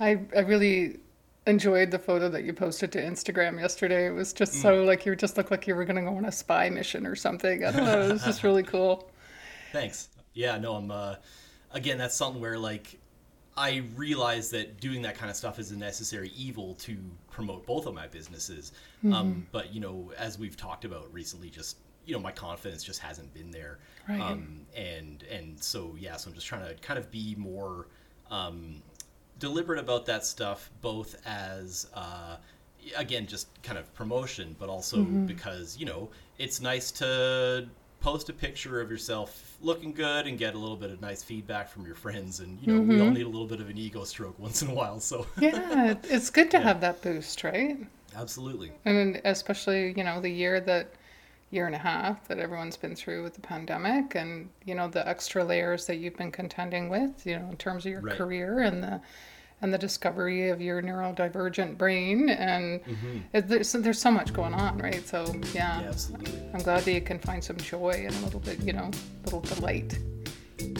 I, I really enjoyed the photo that you posted to Instagram yesterday. It was just so like you just looked like you were going to go on a spy mission or something. I don't know. It was just really cool. Thanks. Yeah, no, I'm uh again that's something where like I realize that doing that kind of stuff is a necessary evil to promote both of my businesses. Um but you know, as we've talked about recently just you know, my confidence just hasn't been there. Right. Um and and so yeah, so I'm just trying to kind of be more um deliberate about that stuff both as uh again just kind of promotion but also because you know it's nice to post a picture of yourself looking good and get a little bit of nice feedback from your friends and you know we all need a little bit of an ego stroke once in a while so Yeah, it's good to have that boost, right? absolutely And especially, you know, the year that year and a half that everyone's been through with the pandemic and, you know, the extra layers that you've been contending with, you know, in terms of your Right. career and the and the discovery of your neurodivergent brain and mm-hmm. it, there's, there's so much going on, right? So, yeah. yeah I'm glad that you can find some joy and a little bit, you know, a little delight.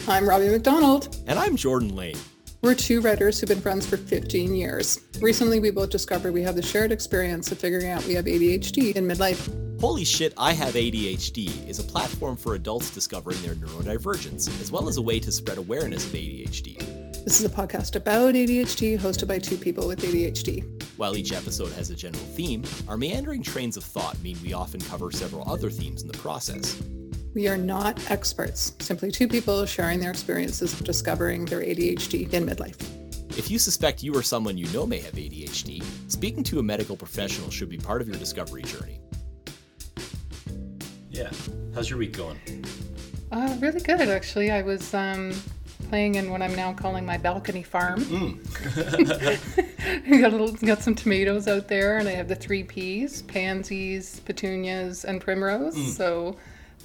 I'm Robbie McDonald. And I'm Jordan Lane. We're two writers who've been friends for 15 years. Recently, we both discovered we have the shared experience of figuring out we have ADHD in midlife. Holy Shit, I Have ADHD is a platform for adults discovering their neurodivergence, as well as a way to spread awareness of ADHD. This is a podcast about ADHD hosted by two people with ADHD. While each episode has a general theme, our meandering trains of thought mean we often cover several other themes in the process. We are not experts, simply two people sharing their experiences of discovering their ADHD in midlife. If you suspect you or someone you know may have ADHD, speaking to a medical professional should be part of your discovery journey. Yeah how's your week going Uh, really good, actually. I was um, playing in what I'm now calling my balcony farm. I got, a little, got some tomatoes out there, and I have the three peas pansies, petunias, and primrose. So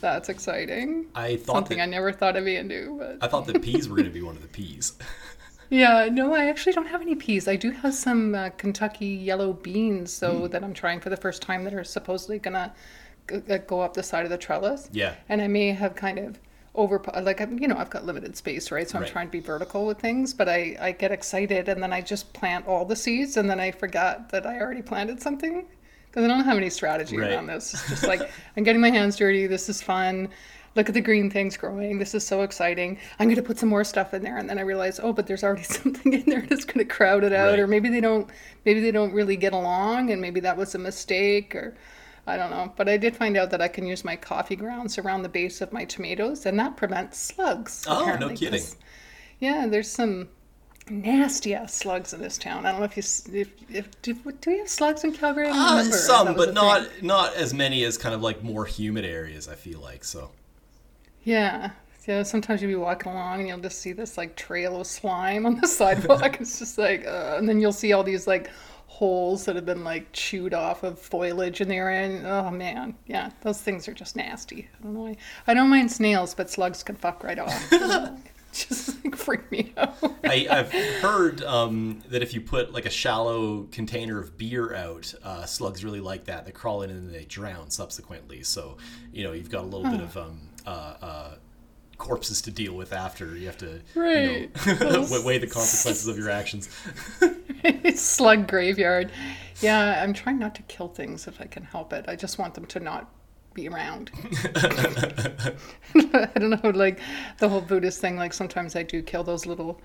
that's exciting. i thought Something that, I never thought of into. But i thought the peas were going to be one of the peas yeah, no, I actually don't have any peas. I do have some uh, Kentucky yellow beans, so that I'm trying for the first time that are supposedly gonna g- g- go up the side of the trellis. Yeah. and I may have kind of over like I'm, you know I've got limited space, right? So I'm Right. trying to be vertical with things, but I I get excited and then I just plant all the seeds, and then I forgot that I already planted something because I don't have any strategy Right. around this. It's just like I'm getting my hands dirty. This is fun. Look at the green things growing. This is so exciting. I'm going to put some more stuff in there, and then I realize, oh, but there's already something in there that's going to crowd it out, Right. or maybe they don't. Maybe they don't really get along, and maybe that was a mistake, or I don't know. But I did find out that I can use my coffee grounds around the base of my tomatoes, and that prevents slugs. Oh, no kidding. Yeah, there's some nasty ass slugs in this town. I don't know if you if, if do, do we have slugs in Calgary? I uh, some but not thing. not as many as kind of like more humid areas i feel like so Yeah. Yeah, sometimes you'll be walking along and you'll just see this like trail of slime on the sidewalk. it's just like, uh, and then you'll see all these like holes that have been like chewed off of foliage in there. And oh man, yeah, those things are just nasty. I don't know. why- I don't mind snails, but slugs can fuck right off. just like freak me out. I, I've heard um, that if you put like a shallow container of beer out, uh, slugs really like that. They crawl in and they drown subsequently. So, you know, you've got a little bit of um, uh, uh, corpses to deal with after. You have to Right. you know, weigh the consequences of your actions. Slug graveyard. Yeah, I'm trying not to kill things if I can help it. I just want them to not be around. I don't know, like the whole Buddhist thing. Like sometimes I do kill those little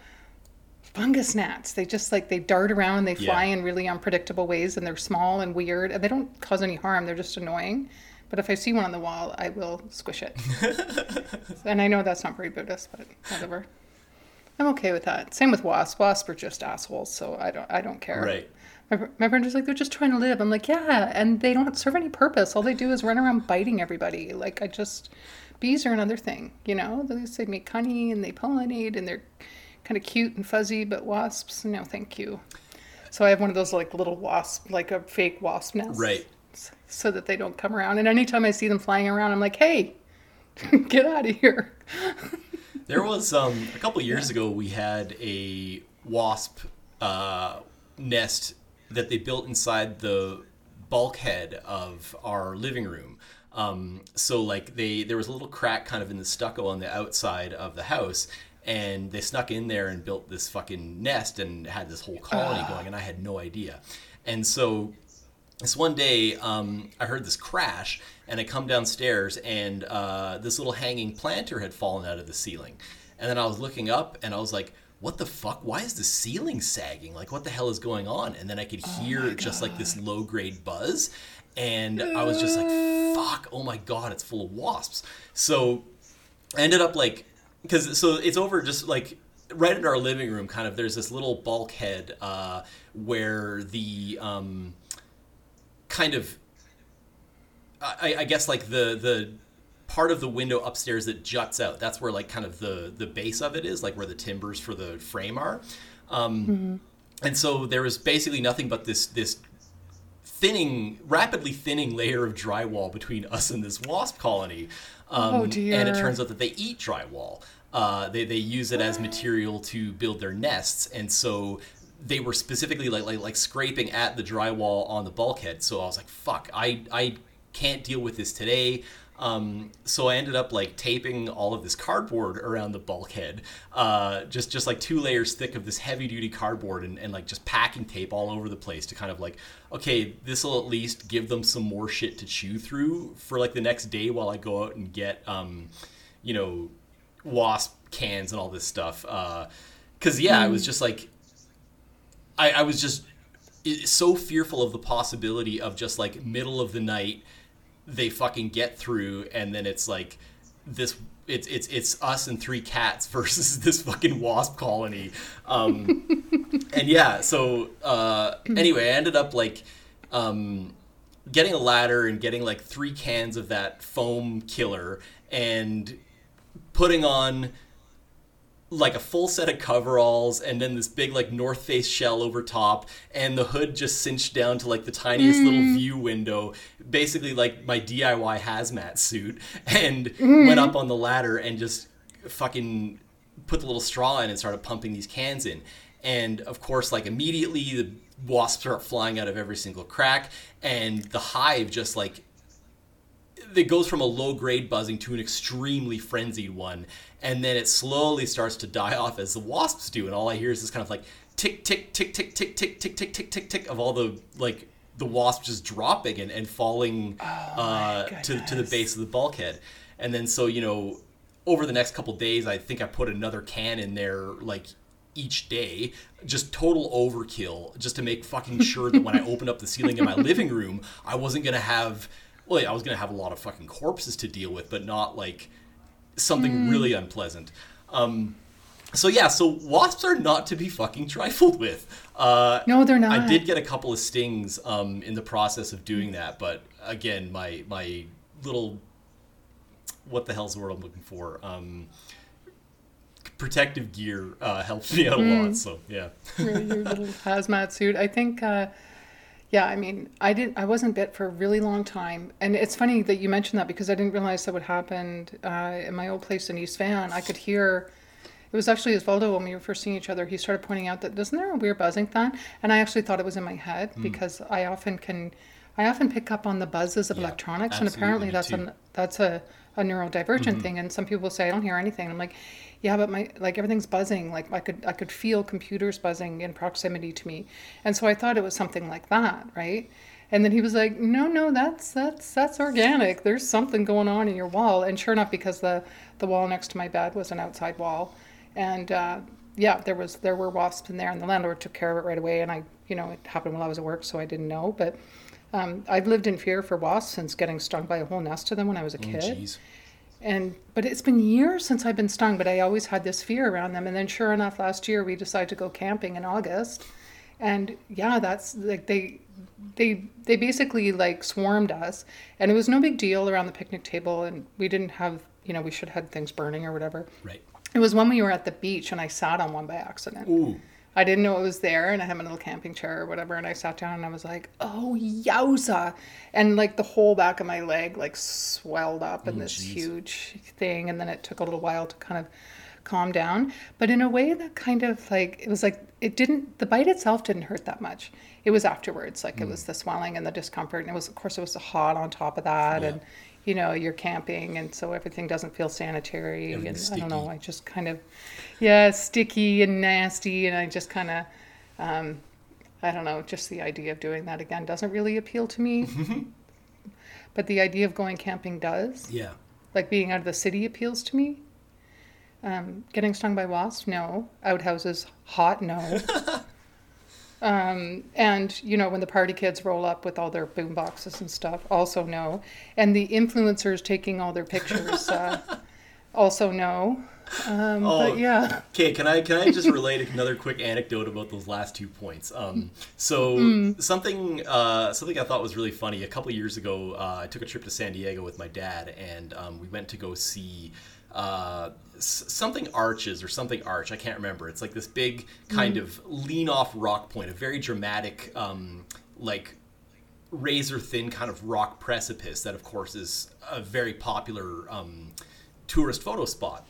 fungus gnats. They just like they dart around. They fly Yeah. in really unpredictable ways, and they're small and weird, and they don't cause any harm. They're just annoying. But if I see one on the wall, I will squish it. and I know that's not very Buddhist, but whatever. I'm okay with that. Same with wasps. Wasps are just assholes, so I don't I don't care. Right. My, my friend is like, they're just trying to live. I'm like, yeah, and they don't serve any purpose. All they do is run around biting everybody. Like, I just, bees are another thing, you know? Least they make honey and they pollinate and they're kind of cute and fuzzy, but wasps, no, thank you. So I have one of those like little wasp, like a fake wasp nest. Right. So that they don't come around. And anytime I see them flying around, I'm like, hey, get out of here. There was um, a couple years ago we had a wasp uh, nest that they built inside the bulkhead of our living room. Um, so like they there was a little crack kind of in the stucco on the outside of the house, and they snuck in there and built this fucking nest and had this whole colony going, and I had no idea. And so this one day, um, I heard this crash, and I come downstairs, and uh, this little hanging planter had fallen out of the ceiling. And then I was looking up, and I was like, "What the fuck? Why is the ceiling sagging? Like, what the hell is going on?" And then I could hear just like this low grade buzz, and I was just like, "Fuck! Oh my god, it's full of wasps." So I ended up like, because so it's over just like right in our living room. Kind of, there's this little bulkhead uh, where the um, kind of I, I guess like the the part of the window upstairs that juts out that's where like kind of the the base of it is like where the timbers for the frame are. Um, and so there was basically nothing but this this thinning rapidly thinning layer of drywall between us and this wasp colony. Um, Oh, dear. and it turns out that they eat drywall. Uh, they, they use it as material to build their nests. And so they were specifically like, like like scraping at the drywall on the bulkhead. So i was like fuck i i can't deal with this today. Um, so I ended up like taping all of this cardboard around the bulkhead, uh, just just like two layers thick of this heavy duty cardboard, and, and like just packing tape all over the place to kind of like, okay, this will at least give them some more shit to chew through for like the next day while I go out and get, um, you know, wasp cans and all this stuff. Because yeah, I was just like, I, I was just so fearful of the possibility of just like middle of the night they fucking get through and then it's like this it's it's it's us and three cats versus this fucking wasp colony. Um and yeah so uh anyway i ended up like um getting a ladder and getting like three cans of that foam killer and putting on like a full set of coveralls and then this big like north face shell over top and the hood just cinched down to like the tiniest little mm. view window. Basically like my diy hazmat suit and mm. went up on the ladder and just fucking put the little straw in and started pumping these cans in. And of course like immediately the wasps start flying out of every single crack and the hive just like it goes from a low grade buzzing to an extremely frenzied one, and then it slowly starts to die off as the wasps do, and all I hear is this kind of like tick tick tick tick tick tick tick tick tick tick tick of all the like the wasps just dropping and, and falling uh, to to the base of the bulkhead, and then so you know over the next couple days, I think I put another can in there like each day, just total overkill, just to make fucking sure that when I opened up the ceiling in my living room, I wasn't gonna have I was gonna have a lot of fucking corpses to deal with, but not like something really unpleasant. Um, so yeah, so wasps are not to be fucking trifled with. Uh, No, they're not. I did get a couple of stings um, in the process of doing that, but again, my my little what the hell's the word I'm looking for? Um, protective gear uh, helps me out a lot. So yeah. your, your little hazmat suit. I think, uh, yeah, I mean, I didn't. I wasn't bit for a really long time, and it's funny that you mentioned that because I didn't realize that would happen uh, in my old place in East Van. I could hear. It was actually Osvaldo when we were first seeing each other. He started pointing out that isn't there a weird buzzing fan? And I actually thought it was in my head because I often can, I often pick up on the buzzes of Yeah, electronics, and apparently that's a that's a, a neurodivergent thing. And some people say I don't hear anything. I'm like, yeah, but my like everything's buzzing. Like I could I could feel computers buzzing in proximity to me, and so I thought it was something like that, right? And then he was like, no, no, that's that's that's organic. There's something going on in your wall. And sure enough, because the the wall next to my bed was an outside wall, and uh, yeah, there was there were wasps in there, and the landlord took care of it right away. And I, you know, it happened while I was at work, so I didn't know, but. Um, I've lived in fear for wasps since getting stung by a whole nest of them when I was a Oh, kid jeez. And but it's been years since I've been stung, but I always had this fear around them. And then sure enough, last year we decided to go camping in August, and yeah, that's like they they they basically like swarmed us, and it was no big deal around the picnic table, and we didn't have you know we should have had things burning or whatever. Right. It was when we were at the beach and I sat on one by accident. Ooh. I didn't know it was there, and I had my little camping chair or whatever, and I sat down and I was like, "Oh yowza!" And like the whole back of my leg like swelled up in this jeez. huge thing, and then it took a little while to kind of calm down. But in a way that kind of like it was like it didn't the bite itself didn't hurt that much. It was afterwards, like it was the swelling and the discomfort, and it was of course it was hot on top of that, and you know, you're camping, and so everything doesn't feel sanitary. And Everything's I don't know. I just kind of, yeah, sticky and nasty, and I just kind of, um, I don't know, just the idea of doing that again doesn't really appeal to me. but the idea of going camping does. Yeah. Like being out of the city appeals to me. Um, getting stung by wasps, no. Outhouses, hot, no. um, and you know when the party kids roll up with all their boom boxes and stuff, also no. And the influencers taking all their pictures, uh, also no. Um, Oh. But yeah, Okay, can I can I just relate another quick anecdote about those last two points? Um, so Mm. something uh, something I thought was really funny. A couple years ago, uh, I took a trip to San Diego with my dad, and um, we went to go see uh, something arches or something arch. I can't remember. It's like this big kind Mm. of lean off rock point, a very dramatic um, like razor thin kind of rock precipice that of course is a very popular um, tourist photo spot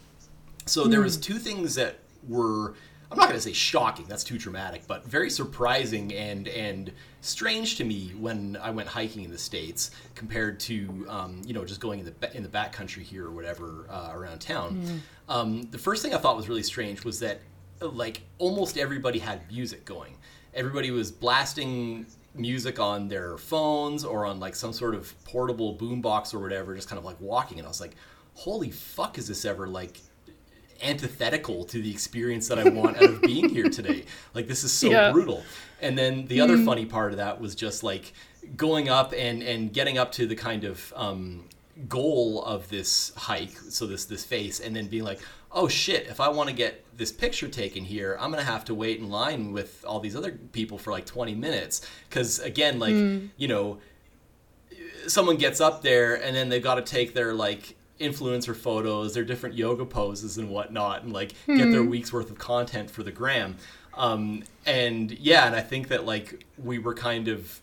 so there was two things that were I'm not going to say shocking. That's too dramatic, but very surprising and and strange to me when I went hiking in the states compared to um, you know just going in the in the backcountry here or whatever uh, around town. Um, the first thing I thought was really strange was that uh, like almost everybody had music going. Everybody was blasting music on their phones or on like some sort of portable boombox or whatever, just kind of like walking. And I was like, holy fuck, is this ever like antithetical to the experience that I want out of being here today. Like this is so Yeah. brutal. And then the other funny part of that was just like going up and and getting up to the kind of um, goal of this hike, so this this face, and then being like, oh shit, if I want to get this picture taken here, I'm gonna have to wait in line with all these other people for like 20 minutes. Because again, like you know, someone gets up there and then they've got to take their like influencer photos, their different yoga poses and whatnot, and like get their week's worth of content for the gram. Um, and yeah, and I think that like we were kind of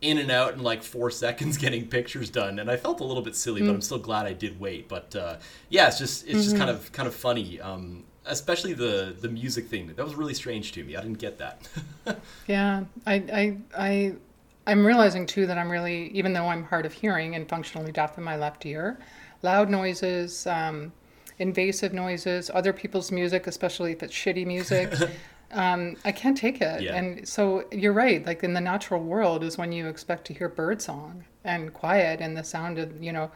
in and out in like four seconds getting pictures done, and I felt a little bit silly, but I'm still glad I did wait. But uh, yeah, it's just it's just kind of kind of funny. Um, especially the the music thing that was really strange to me. I didn't get that. yeah. I, I, I, I'm realizing too that I'm really, even though I'm hard of hearing and functionally deaf in my left ear, loud noises, um, invasive noises, other people's music, especially if it's shitty music. Um, I can't take it. Yeah. And so you're right. Like in the natural world is when you expect to hear birdsong and quiet and the sound of, you know,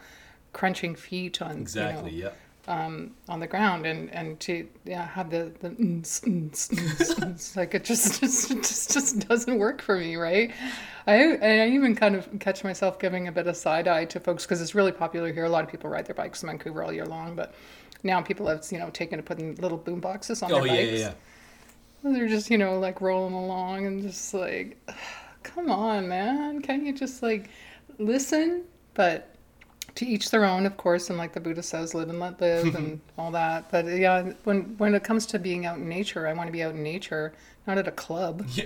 crunching feet on, you know, exactly. Yeah. Um, on the ground and and to yeah have the the like it just just, just just doesn't work for me right? I I even kind of catch myself giving a bit of side eye to folks because it's really popular here. A lot of people ride their bikes in Vancouver all year long but now people have you know taken to putting little boom boxes on Oh their yeah, bikes. yeah, yeah. and they're just you know like rolling along and just like come on man. Can't you just like listen? But to each their own, of course, and like the Buddha says, live and let live and all that. But yeah, when when it comes to being out in nature, I want to be out in nature, not at a club.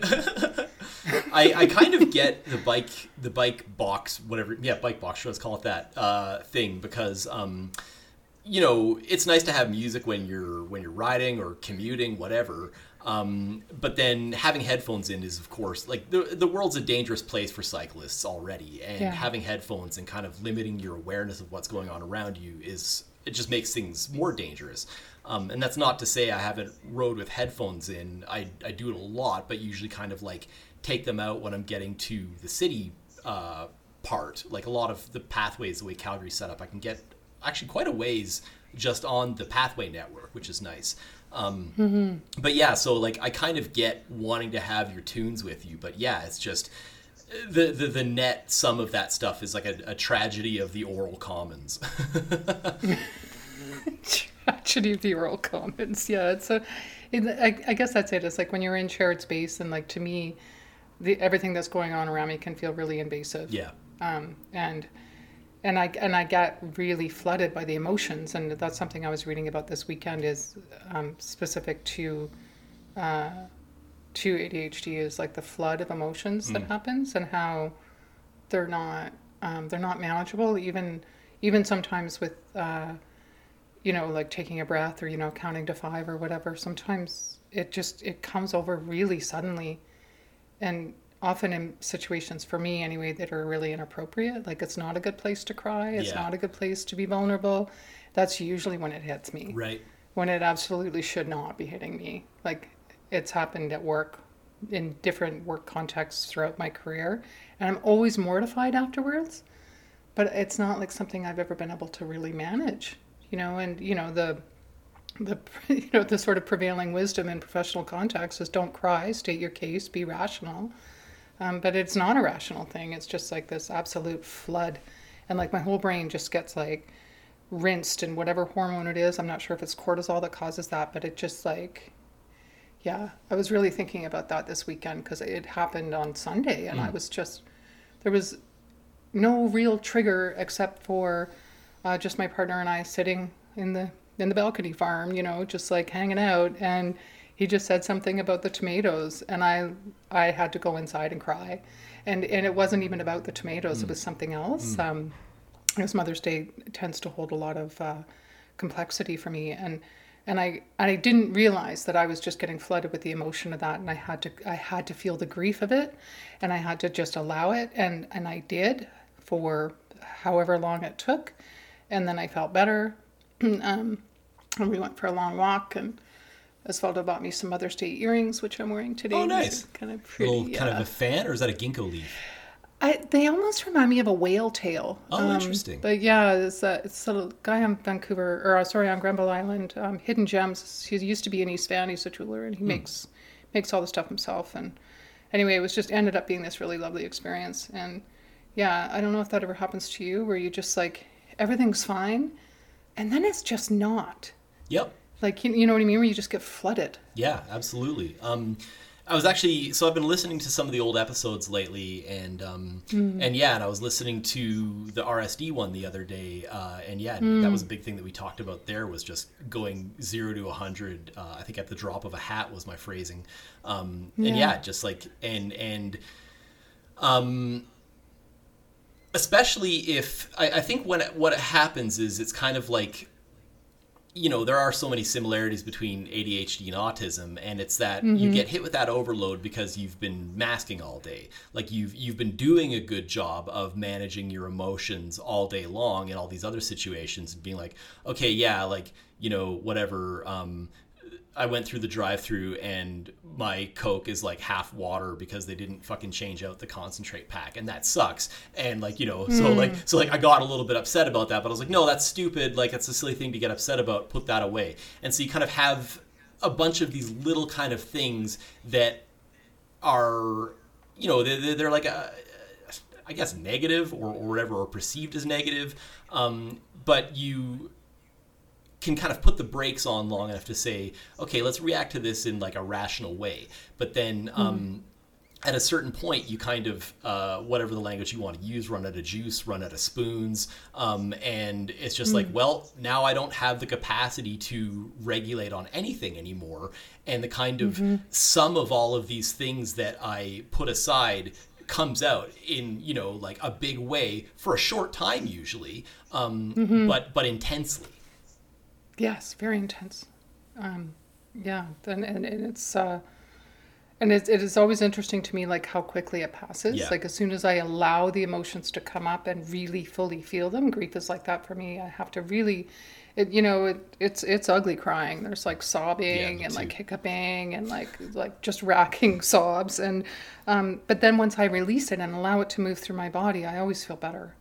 I, I kind of get the bike the bike box whatever yeah bike box let's call it that uh, thing because um, you know it's nice to have music when you're when you're riding or commuting whatever um, but then having headphones in is of course like the the world's a dangerous place for cyclists already and Yeah. having headphones and kind of limiting your awareness of what's going on around you is it just makes things more dangerous um, and that's not to say I haven't rode with headphones in. I, I do it a lot, but usually kind of like take them out when I'm getting to the city uh, part. Like a lot of the pathways, the way Calgary's set up, I can get actually quite a ways just on the pathway network, which is nice. Um, But yeah, so like I kind of get wanting to have your tunes with you, but yeah, it's just the the, the net sum of that stuff is like a, a tragedy of the aural commons. Tragedy of the aural commons. Yeah, it's a. It, I, I guess that's it. It's like when you're in shared space, and like to me, the everything that's going on around me can feel really invasive. yeah. um, and and I and I get really flooded by the emotions, and that's something I was reading about this weekend is um, specific to uh, to ADHD is like the flood of emotions that happens and how they're not um, they're not manageable. Even even sometimes with uh, you know like taking a breath or you know counting to five or whatever sometimes it just it comes over really suddenly. And often in situations for me anyway that are really inappropriate. Like it's not a good place to cry. It's Yeah. not a good place to be vulnerable. That's usually when it hits me. Right. When it absolutely should not be hitting me. Like it's happened at work in different work contexts throughout my career, and I'm always mortified afterwards. But it's not like something I've ever been able to really manage. You know, and you know the the you know the sort of prevailing wisdom in professional contexts is don't cry, state your case, be rational. Um, but it's not a rational thing. It's just like this absolute flood, and like my whole brain just gets like rinsed in whatever hormone it is. I'm not sure if it's cortisol that causes that, but it just like, yeah. I was really thinking about that this weekend because it happened on Sunday, and I was just there was no real trigger except for uh, just my partner and I sitting in the in the balcony farm, you know, just like hanging out, and he just said something about the tomatoes, and I I had to go inside and cry, and and it wasn't even about the tomatoes; it was something else. Um, because Mother's Day tends to hold a lot of uh, complexity for me, and and I and I didn't realize that I was just getting flooded with the emotion of that, and I had to I had to feel the grief of it, and I had to just allow it, and and I did for however long it took, and then I felt better, um, and we went for a long walk, and Osvaldo bought me some Mother's Day earrings, which I'm wearing today. Oh, nice. Kind of pretty. Little kind of a fan, or is that a ginkgo leaf? I, they almost remind me of a whale tail. Oh, interesting. But yeah, it's a, it's a guy on Vancouver, or uh, sorry, on Granville Island, um, Hidden Gems. He used to be in East Van. He's a jeweler, and he makes makes all the stuff himself. And anyway, it was just ended up being this really lovely experience. And yeah, I don't know if that ever happens to you, where you just like everything's fine, and then it's just not. Yep. Like you, you know what I mean? Where you just get flooded. Yeah, absolutely. Um, I was actually so I've been listening to some of the old episodes lately, and um, and yeah, and I was listening to the RSD one the other day, uh, and yeah, that was a big thing that we talked about. There was just going zero to a hundred. Uh, I think at the drop of a hat was my phrasing, um, and Yeah. yeah, just like and and um, especially if I, I think when it, what happens is it's kind of like you know there are so many similarities between ADHD and autism and it's that you get hit with that overload because you've been masking all day. Like you've you've been doing a good job of managing your emotions all day long in all these other situations and being like okay yeah like you know whatever um I went through the drive-through and my Coke is like half water because they didn't fucking change out the concentrate pack, and that sucks. And like you know, so like so like I got a little bit upset about that, but I was like, no, that's stupid. Like that's a silly thing to get upset about. Put that away. And so you kind of have a bunch of these little kind of things that are, you know, they're, they're like a, I guess negative or, or whatever, or perceived as negative. Um, but you can kind of put the brakes on long enough to say, okay, let's react to this in like a rational way. But then um, at a certain point, you kind of, uh, whatever the language you want to use, run out of juice, run out of spoons. Um, and it's just like, well, now I don't have the capacity to regulate on anything anymore. And the kind of sum of all of these things that I put aside comes out in you know like a big way for a short time usually um, but but intensely Yes, very intense. Um, yeah, and, and, and it's uh, and it, it is always interesting to me like how quickly it passes. Yeah. Like as soon as I allow the emotions to come up and really fully feel them, grief is like that for me. I have to really, it, you know, it, it's it's ugly crying. There's like sobbing me and like hiccuping and like like just racking sobs and um, but then once I release it and allow it to move through my body, I always feel better.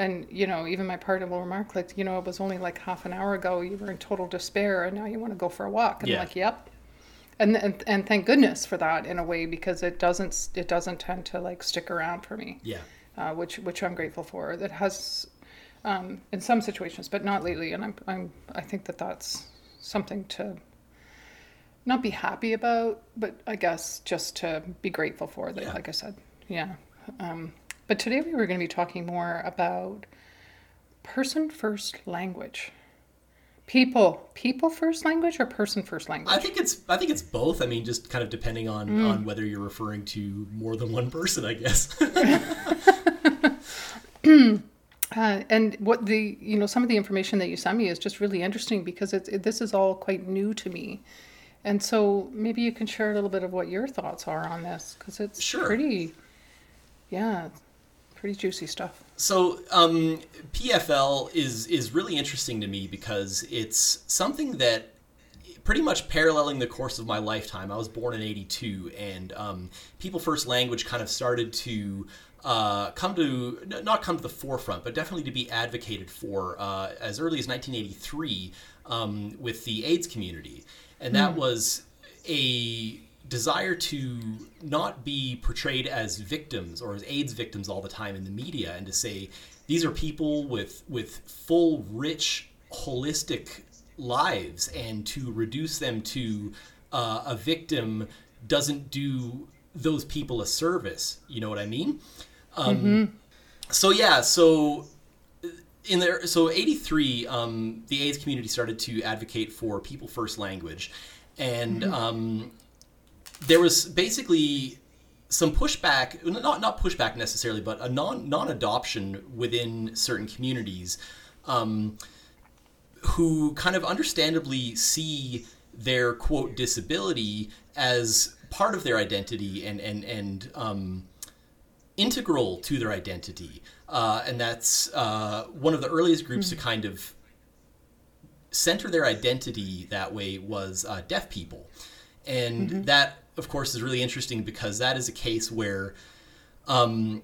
And you know, even my partner will remark, like, you know, it was only like half an hour ago you were in total despair, and now you want to go for a walk. And Yeah. I'm like, yep. And, and and thank goodness for that in a way because it doesn't it doesn't tend to like stick around for me, yeah uh, which which I'm grateful for. That has um, in some situations, but not lately. And I'm I'm I think that that's something to not be happy about, but I guess just to be grateful for. That, Yeah. like I said, yeah. Um, but today we were going to be talking more about person first language. People, people first language or person first language? I think it's I think it's both. I mean, just kind of depending on on whether you're referring to more than one person, I guess. Uh, and what the you know some of the information that you sent me is just really interesting because it's it, this is all quite new to me, And so maybe you can share a little bit of what your thoughts are on this because it's Sure. pretty, yeah, pretty juicy stuff. So um, PFL is is really interesting to me because it's something that pretty much paralleling the course of my lifetime. I was born in '82, and um, People First Language kind of started to uh, come to not come to the forefront, but definitely to be advocated for uh, as early as 1983 um, with the AIDS community, and that was a desire to not be portrayed as victims or as AIDS victims all the time in the media, and to say these are people with with full, rich, holistic lives, and to reduce them to uh, a victim doesn't do those people a service. You know what I mean? Um, So yeah, so in there, so '83, um, the AIDS community started to advocate for people first language, and um, there was basically some pushback not not pushback necessarily but a non non adoption within certain communities um, who kind of understandably see their quote disability as part of their identity and and and um, integral to their identity. Uh, and that's uh, one of the earliest groups to kind of center their identity that way was uh, deaf people. And that, of course, is really interesting because that is a case where, um,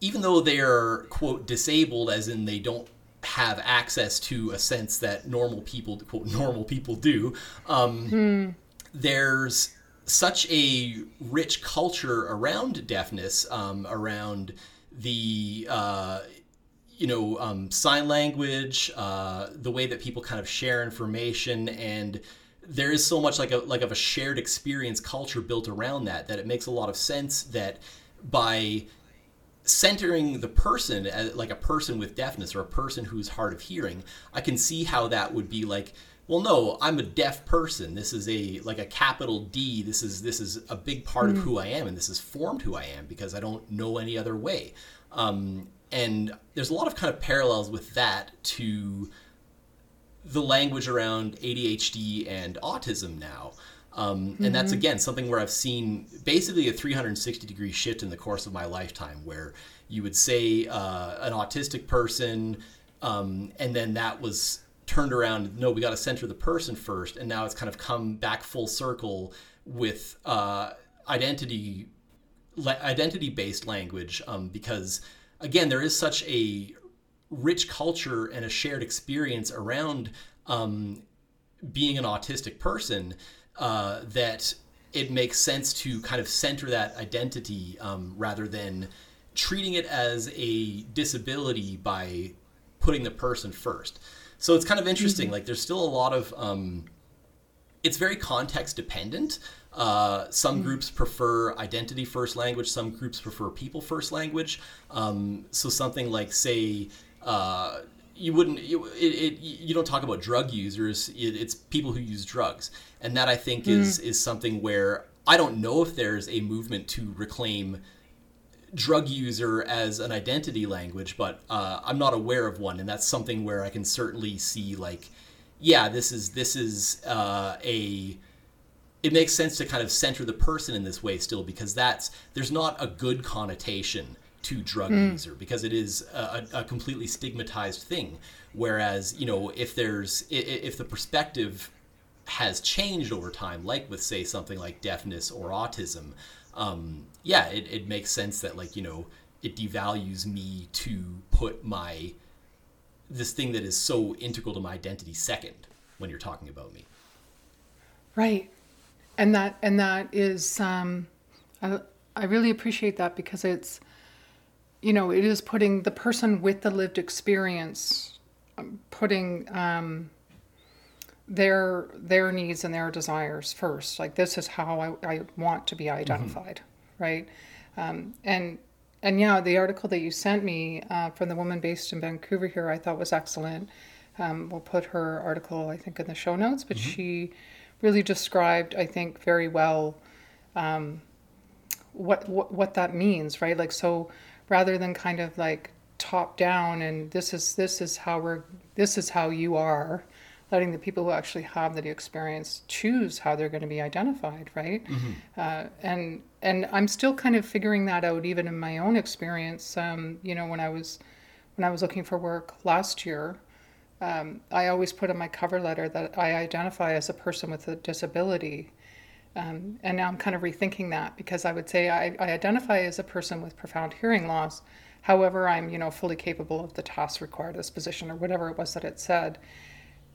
even though they are, quote, disabled, as in they don't have access to a sense that normal people, quote, normal people do, um, there's such a rich culture around deafness, um, around the uh, you know um, sign language, uh, the way that people kind of share information, and there is so much like a like of a shared experience culture built around that that it makes a lot of sense that by centering the person as like a person with deafness or a person who's hard of hearing i can see how that would be like well no i'm a deaf person. This is a like a capital d. This is this is a big part of who i am and this has formed who i am because i don't know any other way. Um, and there's a lot of kind of parallels with that to the language around adhd and autism now um, and that's again something where I've seen basically a 360 degree shift in the course of my lifetime, where you would say uh, an autistic person, um, and then that was turned around. No, we got to center the person first, and now it's kind of come back full circle with uh, identity identity based language um, because again there is such a rich culture and a shared experience around um, being an autistic person uh, that it makes sense to kind of center that identity um, rather than treating it as a disability by putting the person first. So it's kind of interesting. Like there's still a lot of um, it's very context dependent. Uh, some groups prefer identity first language. Some groups prefer people first language. Um, so something like say. Uh, you wouldn't you, it, it, you don't talk about drug users it, it's people who use drugs. And that i think is is something where i don't know if there's a movement to reclaim drug user as an identity language but uh, i'm not aware of one. And that's something where i can certainly see like yeah this is this is uh, a it makes sense to kind of center the person in this way still because that's there's not a good connotation to drug user because it is a, a completely stigmatized thing. Whereas you know if there's if the perspective has changed over time like with say something like deafness or autism um, yeah it, it makes sense that like you know it devalues me to put my this thing that is so integral to my identity second when you're talking about me. Right. And that and that is um I I really appreciate that because it's you know, it is putting the person with the lived experience um, putting um their their needs and their desires first. Like this is how I, I want to be identified, right? Um, and and yeah, the article that you sent me uh, from the woman based in Vancouver here, I thought was excellent. Um, we'll put her article, I think, in the show notes. But she really described, I think, very well um, what, what what that means, right? Like so, rather than kind of like top down and this is this is how we're this is how you are, letting the people who actually have the experience choose how they're going to be identified, right? Uh, and and I'm still kind of figuring that out, even in my own experience. Um, you know, when I was when I was looking for work last year, um, I always put in my cover letter that I identify as a person with a disability. Um, and now I'm kind of rethinking that because I would say I, I identify as a person with profound hearing loss. However, I'm you know fully capable of the tasks required this position or whatever it was that it said.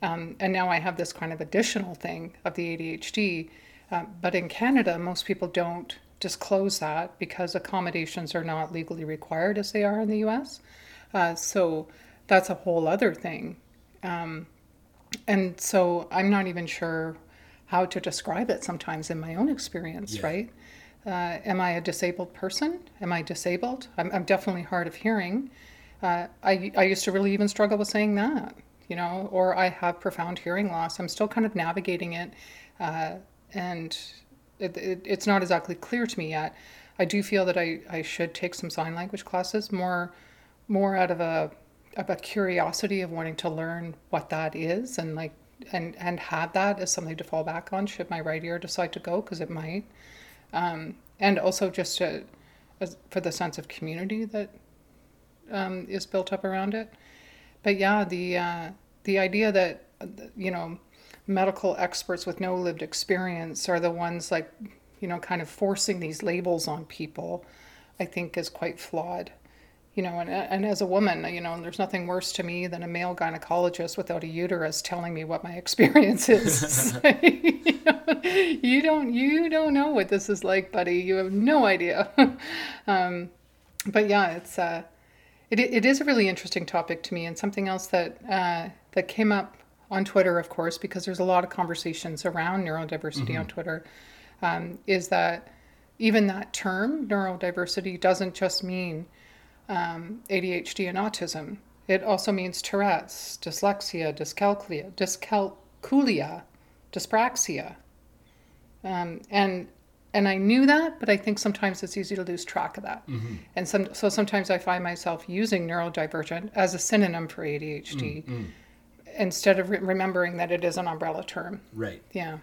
Um, and now I have this kind of additional thing of the ADHD. Uh, but in Canada, most people don't disclose that because accommodations are not legally required as they are in the US. Uh, so that's a whole other thing. Um, and so I'm not even sure how to describe it sometimes in my own experience, Yeah. right? Uh, am I a disabled person? Am I disabled? I'm, I'm definitely hard of hearing. Uh, I, I used to really even struggle with saying that, you know, or I have profound hearing loss. I'm still kind of navigating it, uh, and it, it, it's not exactly clear to me yet. I do feel that I, I should take some sign language classes more, more out of a of a curiosity of wanting to learn what that is and like and and have that as something to fall back on should my right ear decide to go because it might. Um, and also just to, as, for the sense of community that um, is built up around it. But yeah the uh, the idea that you know medical experts with no lived experience are the ones like you know kind of forcing these labels on people i think is quite flawed you know, and, and as a woman, you know, there's nothing worse to me than a male gynecologist without a uterus telling me what my experience is. you, know, you don't, you don't know what this is like, buddy. You have no idea. um, but yeah, it's, uh, it, it is a really interesting topic to me, and something else that uh, that came up on Twitter, of course, because there's a lot of conversations around neurodiversity on Twitter, um, is that even that term neurodiversity doesn't just mean um, ADHD and autism. It also means Tourette's, dyslexia, dyscalculia, dyscalculia, dyspraxia. Um, and and I knew that, but I think sometimes it's easy to lose track of that. And some, so sometimes I find myself using neurodivergent as a synonym for ADHD instead of re- remembering that it is an umbrella term. Right. Yeah.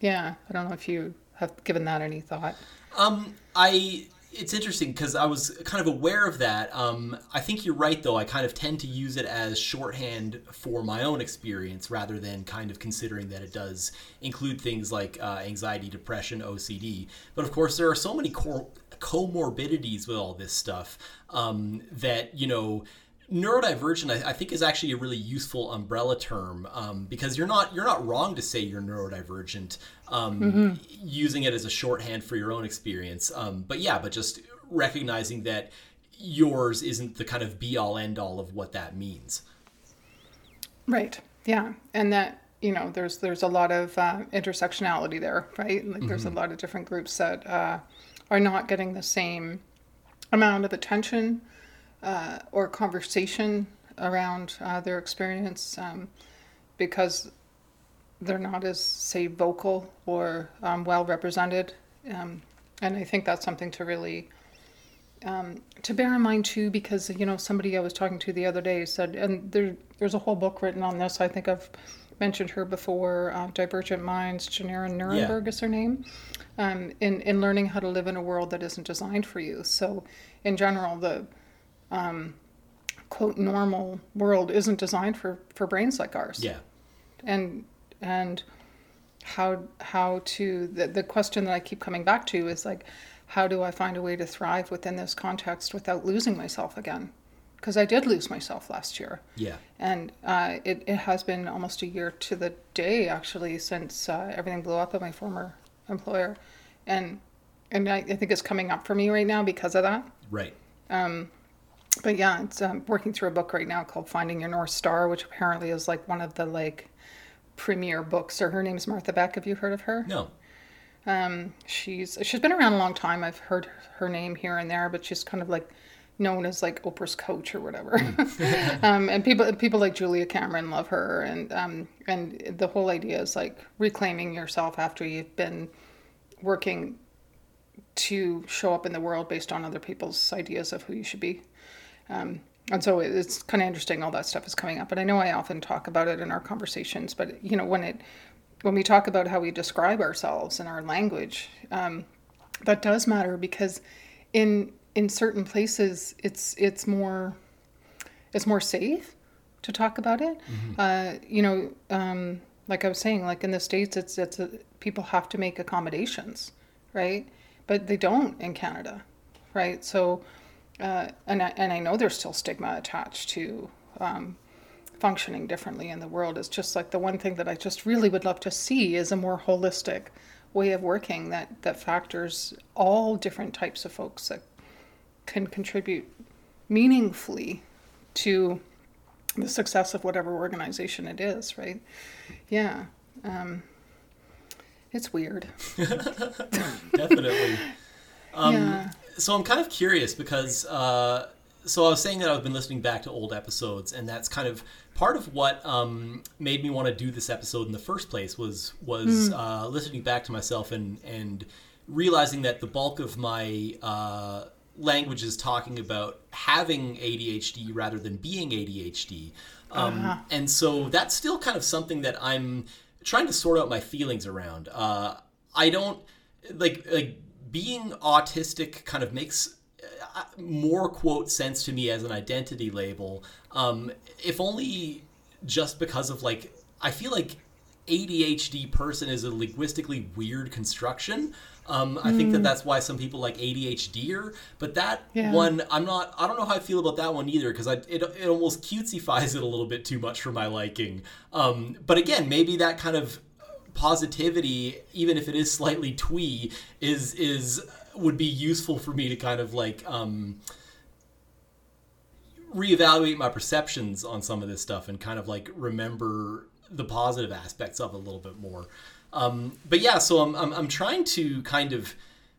Yeah. I don't know if you have given that any thought. Um, I it's interesting because I was kind of aware of that. Um, I think you're right, though. I kind of tend to use it as shorthand for my own experience rather than kind of considering that it does include things like uh, anxiety, depression, OCD. But of course, there are so many comorbidities with all this stuff um, that, you know, neurodivergent I, I think is actually a really useful umbrella term um, because you're not you're not wrong to say you're neurodivergent um, using it as a shorthand for your own experience um, but yeah but just recognizing that yours isn't the kind of be all end all of what that means Right. Yeah. And that, you know, there's there's a lot of uh, intersectionality there, right? Like there's a lot of different groups that uh, are not getting the same amount of attention uh, or conversation around uh, their experience um, because they're not as, say, vocal or um, well represented. Um, and I think that's something to really um, to bear in mind too, because you know somebody I was talking to the other day said, and there there's a whole book written on this. I think I've mentioned her before. Uh, Divergent Minds, Jenara Nerenberg is her name. Um, in in learning how to live in a world that isn't designed for you. So, in general, the um, quote normal world isn't designed for for brains like ours. Yeah. And and how how to the, the question that i keep coming back to is like how do i find a way to thrive within this context without losing myself again? Because i did lose myself last year. Yeah. And uh, it, it has been almost a year to the day actually since uh, everything blew up at my former employer. And and I, I think it's coming up for me right now because of that. Right but yeah, it's um, working through a book right now called Finding Your North Star, which apparently is like one of the like premier books. Or her name's Martha Beck. Have you heard of her? no Um, she's she's been around a long time. I've heard her name here and there, but she's kind of like known as like Oprah's coach or whatever. um, and people people like Julia Cameron love her, and um, and the whole idea is like reclaiming yourself after you've been working to show up in the world based on other people's ideas of who you should be. Um, and so it's kind of interesting all that stuff is coming up and i know i often talk about it in our conversations but you know when it when we talk about how we describe ourselves in our language um, that does matter because in in certain places it's it's more it's more safe to talk about it. Mm-hmm. uh, you know um, like i was saying like in the states it's it's a, people have to make accommodations right? But they don't in canada right? So uh, and, I, and I know there's still stigma attached to um, functioning differently in the world. It's just like the one thing that I just really would love to see is a more holistic way of working that, that factors all different types of folks that can contribute meaningfully to the success of whatever organization it is, right? Yeah. Um, it's weird. Definitely. Um, yeah so I'm kind of curious because uh, so I was saying that I've been listening back to old episodes, and that's kind of part of what um, made me want to do this episode in the first place was was mm. uh, listening back to myself and and realizing that the bulk of my uh, language is talking about having ADHD rather than being ADHD, um, uh-huh. and so that's still kind of something that I'm trying to sort out my feelings around. Uh, I don't like like being autistic kind of makes uh, more quote sense to me as an identity label um, if only just because of like i feel like adhd person is a linguistically weird construction um, i mm. think that hmm. that's why some people like adhder but that yeah. one i'm not i don't know how i feel about that one either because it, it almost cutesy-fies it a little bit too much for my liking um, but again maybe that kind of positivity, even if it is slightly twee, is is would be useful for me to kind of like um, reevaluate my perceptions on some of this stuff and kind of like remember the positive aspects of it a little bit more. Um, but yeah, so I'm, I'm, I'm trying to kind of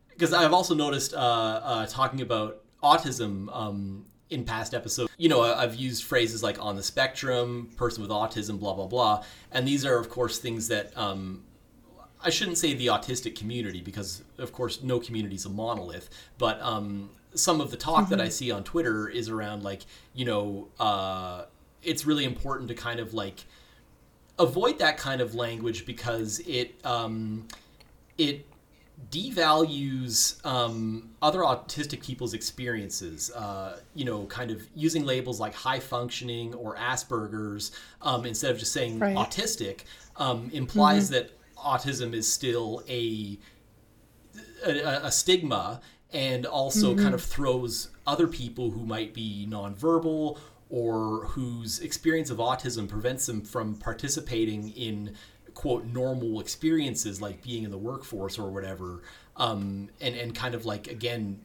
because I've also noticed uh, uh, talking about autism um, in past episodes. You know, I've used phrases like on the spectrum, person with autism, blah, blah, blah. And these are, of course, things that um, I shouldn't say the autistic community because, of course, no community is a monolith. But um, some of the talk mm-hmm. that I mm-hmm. see on Twitter is around like, you know, uh, it's really important to kind of like avoid that kind of language because it um, it devalues um, other autistic people's experiences. Uh, you know, kind of using labels like high functioning or Asperger's um, instead of just saying right. autistic um, implies mm-hmm. that autism is still a a, a stigma and also mm-hmm. kind of throws other people who might be nonverbal or whose experience of autism prevents them from participating in quote normal experiences like being in the workforce or whatever um, and and kind of like again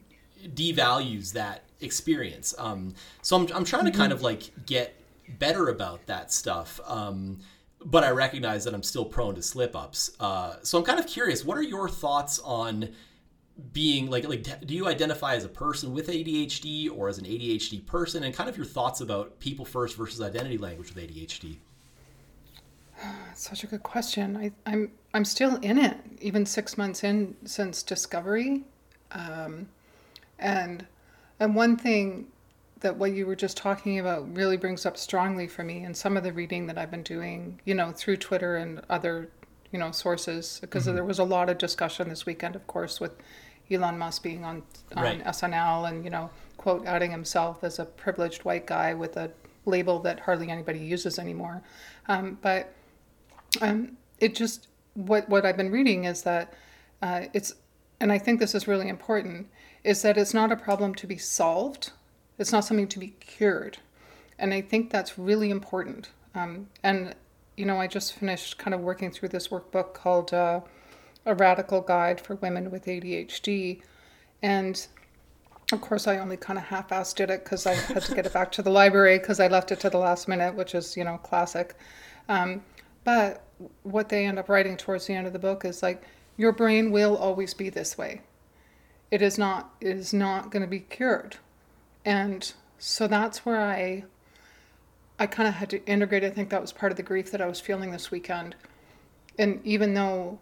devalues that experience. Um, so I'm, I'm trying to kind of like get better about that stuff um, but I recognize that I'm still prone to slip ups. Uh, so I'm kind of curious what are your thoughts on being like like do you identify as a person with ADHD or as an ADHD person? And kind of your thoughts about people first versus identity language with ADHD Such a good question. I, I'm I'm still in it, even six months in since discovery, um, and and one thing that what you were just talking about really brings up strongly for me, and some of the reading that I've been doing, you know, through Twitter and other, you know, sources, because mm-hmm. there was a lot of discussion this weekend, of course, with Elon Musk being on on right. SNL and you know, quote outing himself as a privileged white guy with a label that hardly anybody uses anymore, um, but um, it just what what I've been reading is that uh, it's, and I think this is really important, is that it's not a problem to be solved. It's not something to be cured, and I think that's really important. Um, and you know, I just finished kind of working through this workbook called uh, "A Radical Guide for Women with ADHD," and of course, I only kind of half-assed it because I had to get it back to the library because I left it to the last minute, which is you know classic. Um, but what they end up writing towards the end of the book is like, your brain will always be this way. It is not it is not going to be cured. And so that's where I I kind of had to integrate. I think that was part of the grief that I was feeling this weekend. And even though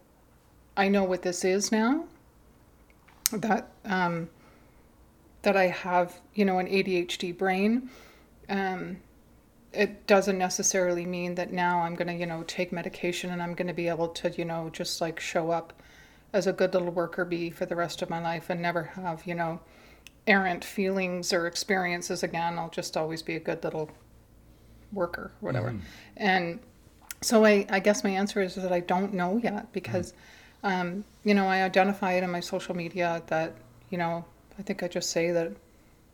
I know what this is now, that um, that I have, you know, an ADHD brain, um, it doesn't necessarily mean that now I'm going to, you know, take medication and I'm going to be able to, you know, just like show up as a good little worker bee for the rest of my life and never have, you know, errant feelings or experiences again. I'll just always be a good little worker, whatever. Mm-hmm. And so I, I guess my answer is that I don't know yet because, mm-hmm. um, you know, I identify it in my social media that, you know, I think I just say that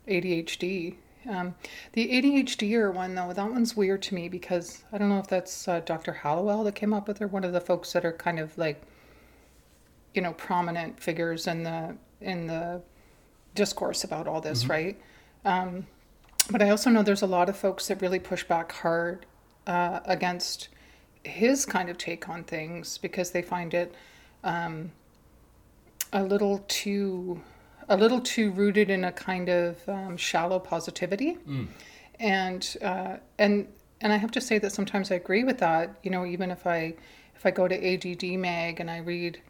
ADHD. Um, the ADHD one, though, that one's weird to me because I don't know if that's uh, Dr. Hallowell that came up with, or one of the folks that are kind of like, you know, prominent figures in the in the discourse about all this, mm-hmm. right? Um, but I also know there's a lot of folks that really push back hard uh, against his kind of take on things because they find it um, a little too a little too rooted in a kind of um, shallow positivity, mm. and uh, and and I have to say that sometimes I agree with that. You know, even if I if I go to ADD Mag and I read,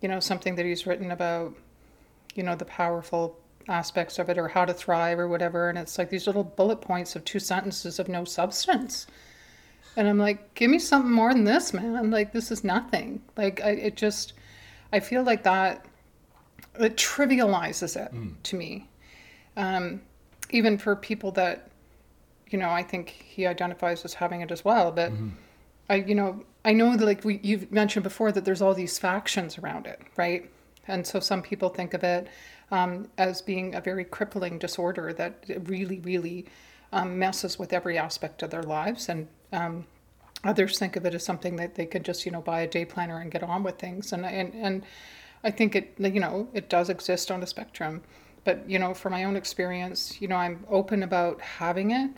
you know, something that he's written about, you know, the powerful aspects of it or how to thrive or whatever, and it's like these little bullet points of two sentences of no substance. And I'm like, give me something more than this, man. Like this is nothing. Like I, it just, I feel like that it trivializes it mm. to me. Um, even for people that, you know, I think he identifies as having it as well. But mm-hmm. I, you know, I know that like we you've mentioned before that there's all these factions around it, right? And so some people think of it um, as being a very crippling disorder that really, really um, messes with every aspect of their lives. And um, others think of it as something that they could just, you know, buy a day planner and get on with things. And and and I think it, you know, it does exist on a spectrum. But you know, for my own experience, you know, I'm open about having it.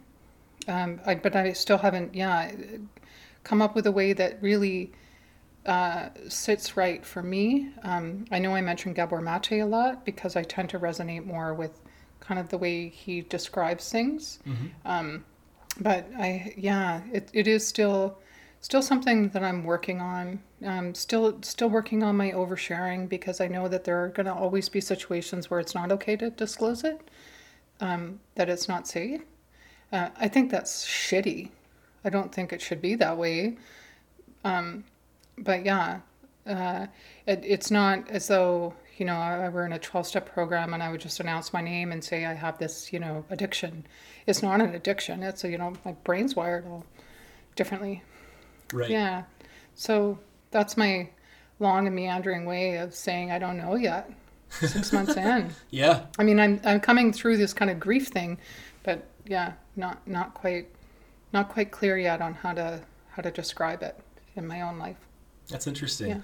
Um, I, but I still haven't, yeah, come up with a way that really uh, sits right for me. Um, I know I mentioned Gabor Mate a lot because I tend to resonate more with kind of the way he describes things. Mm-hmm. Um, but I, yeah, it, it is still still something that I'm working on. Um, still still working on my oversharing because I know that there are going to always be situations where it's not okay to disclose it, um, that it's not safe. Uh, I think that's shitty. I don't think it should be that way. Um, but yeah, uh, it, it's not as though you know I, I were in a 12-step program and I would just announce my name and say I have this you know addiction. It's not an addiction. It's a, you know my brain's wired all differently. Right. Yeah. So that's my long and meandering way of saying I don't know yet. Six months in. Yeah. I mean, I'm I'm coming through this kind of grief thing, but yeah, not not quite not quite clear yet on how to how to describe it in my own life. That's interesting. Yeah.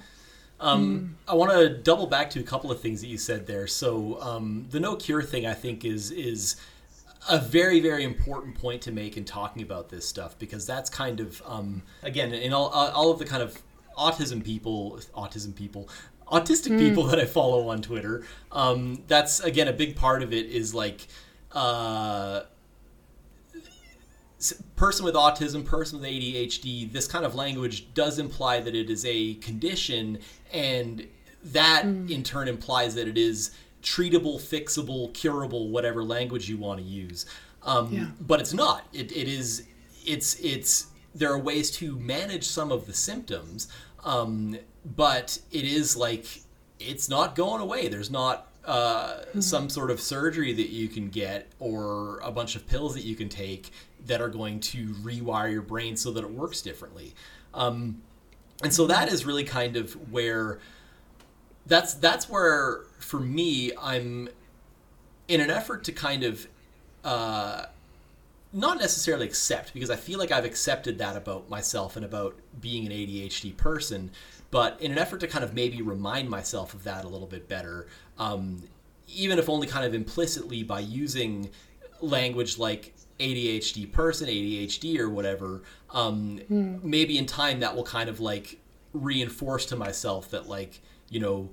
Um, mm. I want to double back to a couple of things that you said there. So um, the no cure thing, I think, is is a very very important point to make in talking about this stuff because that's kind of um, again in all all of the kind of autism people, autism people, autistic mm. people that I follow on Twitter. Um, that's again a big part of it is like. Uh, person with autism, person with ADHD, this kind of language does imply that it is a condition, and that mm. in turn implies that it is treatable, fixable, curable, whatever language you want to use. Um, yeah. But it's not. It, it is. It's it's. There are ways to manage some of the symptoms, um, but it is like it's not going away. There's not uh, mm-hmm. some sort of surgery that you can get or a bunch of pills that you can take that are going to rewire your brain so that it works differently. Um, and so that is really kind of where that's that's where for me I'm in an effort to kind of uh, not necessarily accept because I feel like I've accepted that about myself and about being an ADHD person, but in an effort to kind of maybe remind myself of that a little bit better, um, even if only kind of implicitly by using language like ADHD person, ADHD or whatever, um, mm. maybe in time that will kind of like reinforce to myself that like you know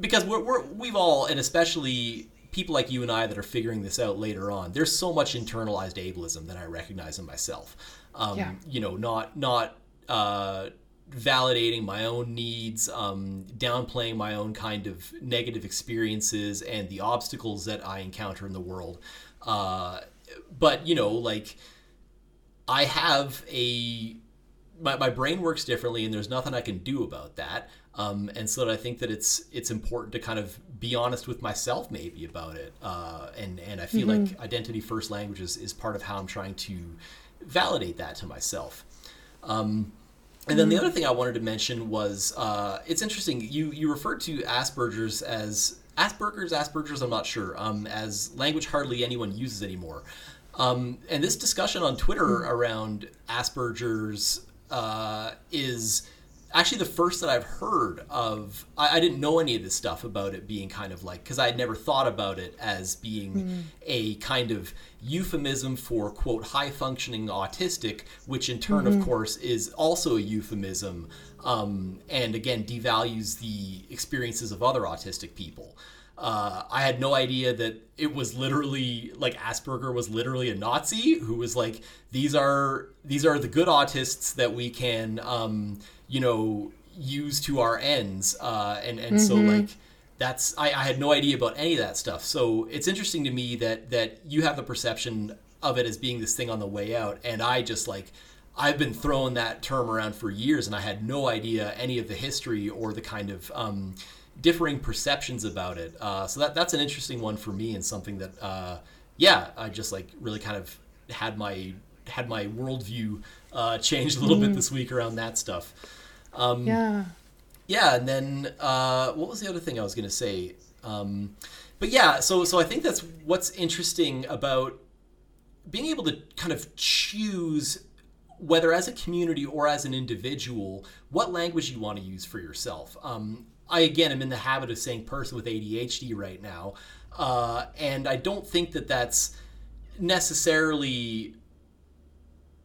because we're, we're we've all and especially people like you and I that are figuring this out later on. There's so much internalized ableism that I recognize in myself. Um, yeah. You know, not not uh, validating my own needs, um, downplaying my own kind of negative experiences and the obstacles that I encounter in the world. Uh, but you know, like I have a my, my brain works differently, and there's nothing I can do about that. Um, and so I think that it's it's important to kind of be honest with myself maybe about it. Uh, and and I feel mm-hmm. like identity first languages is part of how I'm trying to validate that to myself. Um, and then the mm-hmm. other thing I wanted to mention was uh, it's interesting. You you referred to Asperger's as Asperger's Asperger's. I'm not sure. Um, as language hardly anyone uses anymore. Um, and this discussion on Twitter mm-hmm. around Asperger's uh, is actually the first that I've heard of. I, I, didn't know any of this stuff about it being kind of like because I had never thought about it as being mm. a kind of euphemism for quote high functioning autistic, which in turn, mm-hmm. of course, is also a euphemism. Um, and again, devalues the experiences of other autistic people. Uh, I had no idea that it was literally like Asperger was literally a Nazi who was like these are these are the good autists that we can um, you know use to our ends uh, and and mm-hmm. so like that's I, I had no idea about any of that stuff so it's interesting to me that that you have the perception of it as being this thing on the way out and I just like I've been throwing that term around for years and I had no idea any of the history or the kind of um, differing perceptions about it. Uh, so that that's an interesting one for me and something that uh, yeah, I just like really kind of had my had my worldview uh, changed a little mm. bit this week around that stuff. Um, yeah. Yeah, and then uh, what was the other thing I was going to say? Um, but yeah, so so I think that's what's interesting about being able to kind of choose whether as a community or as an individual what language you want to use for yourself. Um, I again am in the habit of saying person with ADHD right now, uh, and I don't think that that's necessarily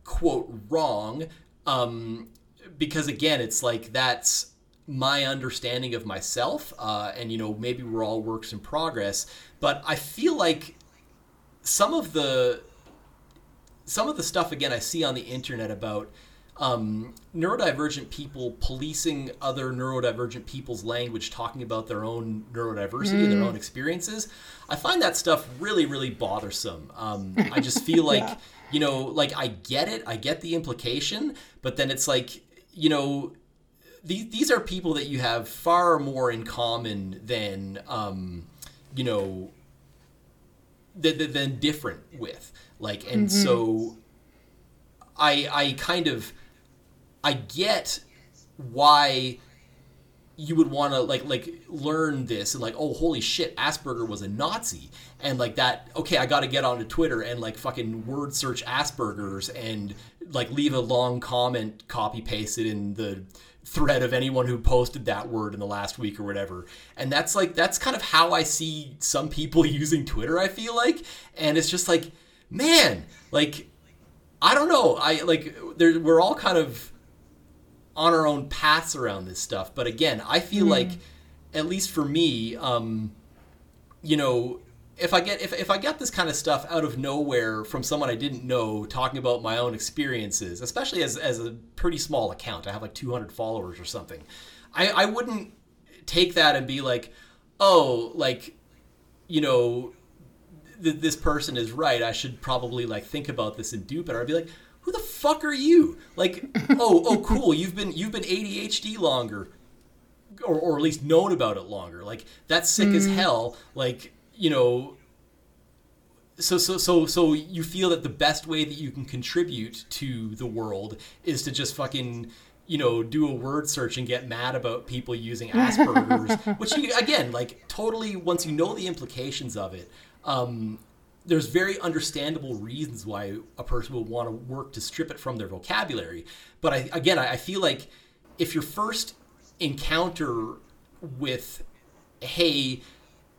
quote wrong, um, because again, it's like that's my understanding of myself, uh, and you know maybe we're all works in progress, but I feel like some of the some of the stuff again I see on the internet about um, neurodivergent people policing other neurodivergent people's language, talking about their own neurodiversity mm. and their mm. own experiences. I find that stuff really, really bothersome. Um, I just feel like, yeah. You know, like I get it, I get the implication, but then it's like, you know, these these are people that you have far more in common than, um, you know, than, than different with. Like, and mm-hmm. so I I kind of I get why you would want to like like learn this and like oh holy shit asperger was a nazi and like that okay i gotta get onto twitter and like fucking word search asperger's and like leave a long comment copy paste it in the thread of anyone who posted that word in the last week or whatever and that's like that's kind of how i see some people using twitter i feel like and it's just like man like i don't know i like there we're all kind of on our own paths around this stuff. But again, I feel mm. like, at least for me, um, you know, if I get if, if I get this kind of stuff out of nowhere from someone I didn't know talking about my own experiences, especially as, as a pretty small account, I have like 200 followers or something, I, I wouldn't take that and be like, oh, like, you know, th- this person is right. I should probably like think about this and do better. I'd be like, who the fuck are you? Like, oh, oh, cool. You've been you've been ADHD longer, or or at least known about it longer. Like that's sick mm. as hell. Like you know. So so so so you feel that the best way that you can contribute to the world is to just fucking you know, do a word search and get mad about people using Asperger's, which you, again, like totally once you know the implications of it, um, there's very understandable reasons why a person would want to work to strip it from their vocabulary. But I, again, I feel like if your first encounter with, hey,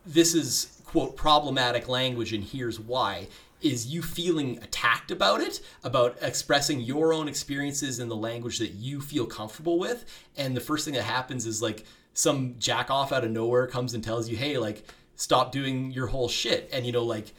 this is quote problematic language and here's why, is you feeling attacked about it, about expressing your own experiences in the language that you feel comfortable with. And the first thing that happens is like some jack off out of nowhere comes and tells you, hey, like, stop doing your whole shit. And, you know, like,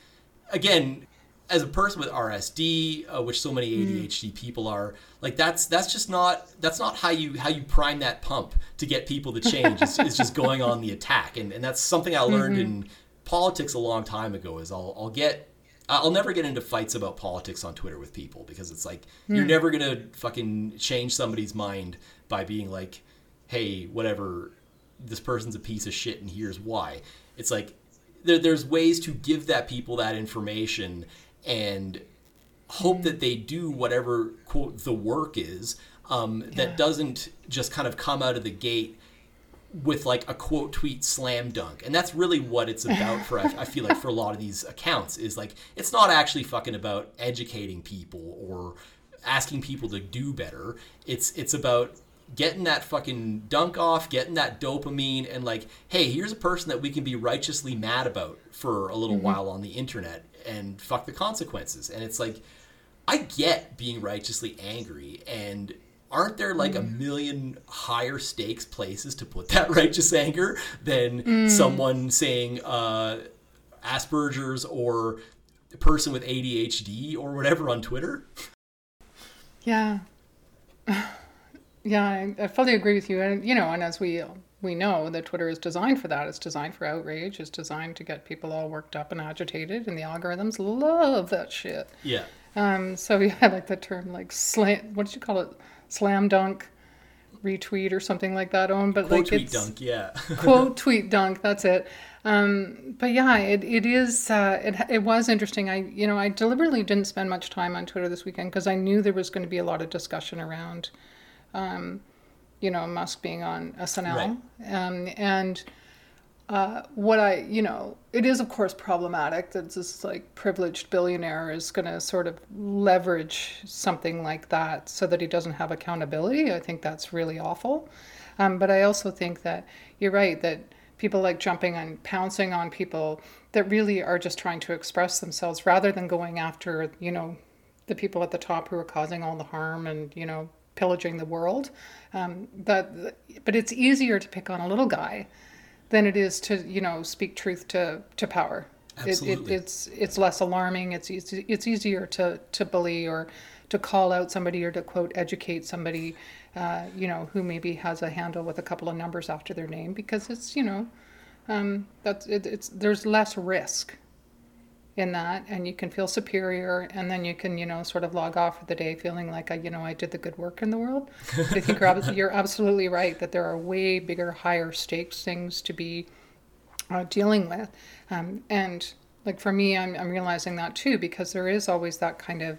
again, as a person with RSD, uh, which so many ADHD mm. people are, like that's that's just not that's not how you how you prime that pump to get people to change. it's, it's, just going on the attack, and and that's something I learned mm-hmm. in politics a long time ago. Is I'll I'll get I'll never get into fights about politics on Twitter with people because it's like you're never gonna fucking change somebody's mind by being like, "Hey, whatever, this person's a piece of shit, and here's why." It's like there, there's ways to give that people that information and hope that they do whatever quote the work is um, that doesn't just kind of come out of the gate with like a quote tweet slam dunk. And that's really what it's about for I I feel like for a lot of these accounts is like it's not actually fucking about educating people or asking people to do better. It's it's about getting that fucking dunk off getting that dopamine and like hey here's a person that we can be righteously mad about for a little mm-hmm. while on the internet and fuck the consequences. And it's like I get being righteously angry, and aren't there like a million higher stakes places to put that righteous anger than someone saying uh, Asperger's or a person with ADHD or whatever on Twitter? Yeah. Yeah, I, I fully agree with you. And, you know, and as we we know that Twitter is designed for that. It's designed for outrage. It's designed to get people all worked up and agitated, and the algorithms love that shit. Yeah. Um, so yeah, I like the term like slam. What did you call it? Slam dunk, retweet or something like that. On, but Quote like tweet it's dunk, yeah. quote tweet dunk. That's it. Um, but yeah, it, it is. Uh, it it was interesting. I you know I deliberately didn't spend much time on Twitter this weekend because I knew there was going to be a lot of discussion around, um, you know, Musk being on SNL, Right. um, and uh, what I, you know, it is of course problematic that this like privileged billionaire is going to sort of leverage something like that so that he doesn't have accountability. I think that's really awful. Um, but I also think that you're right that people like jumping and pouncing on people that really are just trying to express themselves rather than going after, you know, the people at the top who are causing all the harm and, you know, pillaging the world. Um, but, but it's easier to pick on a little guy than it is to you know speak truth to to power. It, Absolutely. it, it's it's less alarming. It's easy, it's easier to to bully or to call out somebody or to quote educate somebody, uh, you know, who maybe has a handle with a couple of numbers after their name because it's you know, um, that's it, it's there's less risk in that and you can feel superior and then you can you know sort of log off for the day feeling like I, you know I did the good work in the world. I think you're, you're absolutely right that there are way bigger, higher stakes things to be uh, dealing with, um, and like for me, I'm I'm realizing that too because there is always that kind of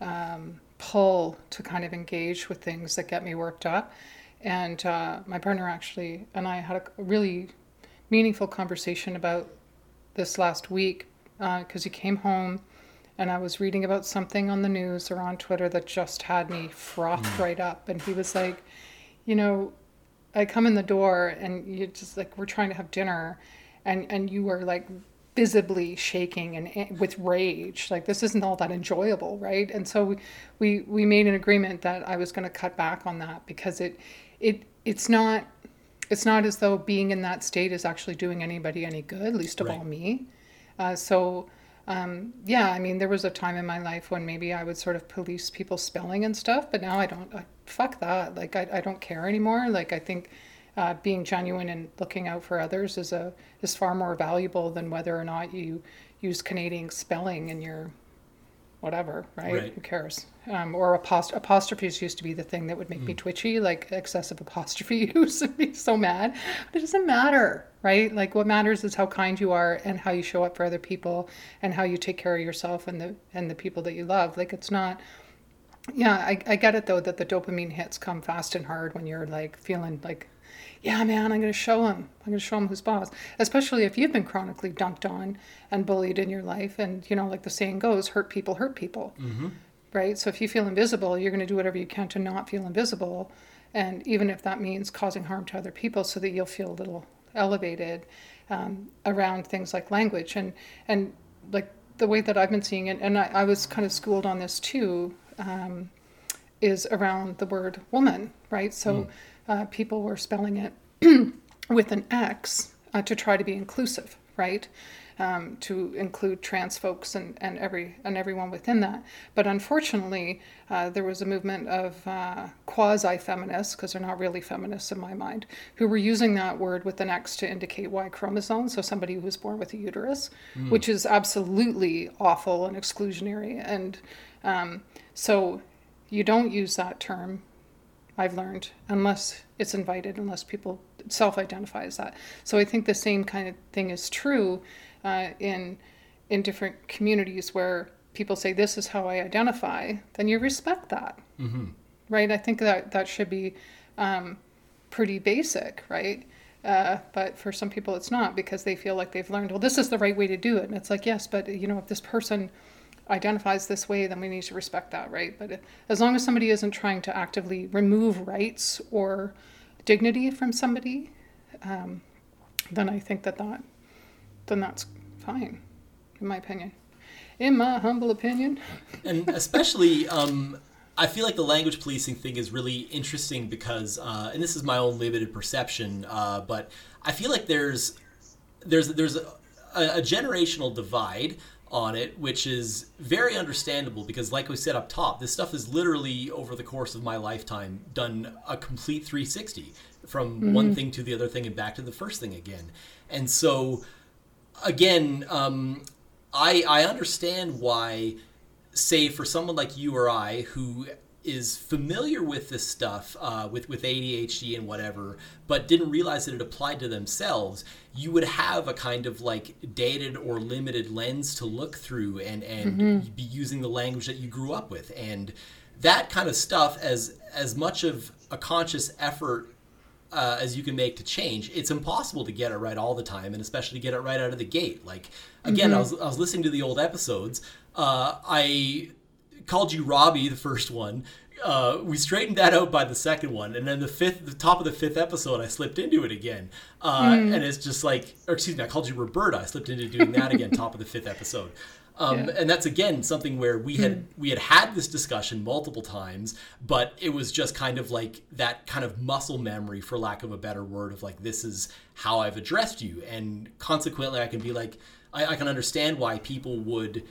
um, pull to kind of engage with things that get me worked up, and uh, my partner actually and I had a really meaningful conversation about this last week Uh, because he came home and I was reading about something on the news or on Twitter that just had me frothed mm. right up. And he was like, you know, I come in the door and you just like we're trying to have dinner, and and you were like visibly shaking and a- with rage. Like this isn't all that enjoyable, right? And so we we, we made an agreement that I was going to cut back on that because it it it's not it's not as though being in that state is actually doing anybody any good, least of Right. all me. Uh, so, um, yeah, I mean, there was a time in my life when maybe I would sort of police people's spelling and stuff, but now I don't. I, fuck that. Like, I, I don't care anymore. Like, I think uh, being genuine and looking out for others is a is far more valuable than whether or not you use Canadian spelling in your whatever, right? Right. Who cares? Um, or apost- apostrophes used to be the thing that would make me twitchy, like excessive apostrophe use would be so mad. But it doesn't matter, right? Like what matters is how kind you are and how you show up for other people and how you take care of yourself and the and the people that you love. Like it's not. Yeah, I, I get it though that the dopamine hits come fast and hard when you're like feeling like, yeah, man, I'm going to show him. I'm going to show him who's boss. Especially if you've been chronically dunked on and bullied in your life, and you know, like the saying goes, hurt people hurt people right? So if you feel invisible, you're going to do whatever you can to not feel invisible. And even if that means causing harm to other people so that you'll feel a little elevated um, around things like language and, and like the way that I've been seeing it, and I, I was kind of schooled on this too, um, is around the word woman, right? So uh, people were spelling it with an X uh, to try to be inclusive, right? um, to include trans folks and, and every and everyone within that. But unfortunately, uh, there was a movement of uh, quasi feminists, because they're not really feminists in my mind, who were using that word with an X to indicate Y chromosome, so somebody who was born with a uterus, mm. which is absolutely awful and exclusionary. And um, so you don't use that term I've learned, unless it's invited, unless people self identify as that. So I think the same kind of thing is true uh, in in different communities where people say this is how I identify. Then you respect that, mm-hmm. right? I think that that should be um, pretty basic, right? Uh, but for some people, it's not because they feel like they've learned. Well, this is the right way to do it, and it's like yes, but you know, if this person identifies this way, then we need to respect that, right? But as long as somebody isn't trying to actively remove rights or dignity from somebody, um, then I think that that then that's fine, in my opinion. In my humble opinion. and especially, um, I feel like the language policing thing is really interesting because, uh, and this is my own limited perception, uh, but I feel like there's there's there's a, a generational divide on it, which is very understandable because, like we said up top, this stuff is literally over the course of my lifetime done a complete 360 from mm-hmm. one thing to the other thing and back to the first thing again. And so, again, um, I I understand why, say, for someone like you or I who is familiar with this stuff, uh, with with ADHD and whatever, but didn't realize that it applied to themselves, you would have a kind of like dated or limited lens to look through, and and mm-hmm. be using the language that you grew up with, and that kind of stuff as as much of a conscious effort uh, as you can make to change. It's impossible to get it right all the time, and especially to get it right out of the gate. Like again, mm-hmm. I was I was listening to the old episodes. Uh, I called you Robbie the first one. Uh, we straightened that out by the second one, and then the fifth, the top of the fifth episode, I slipped into it again, uh, mm. and it's just like, or excuse me, I called you Roberta. I slipped into doing that again, top of the fifth episode, um, yeah. and that's again something where we had mm. we had had this discussion multiple times, but it was just kind of like that kind of muscle memory, for lack of a better word, of like this is how I've addressed you, and consequently, I can be like, I, I can understand why people would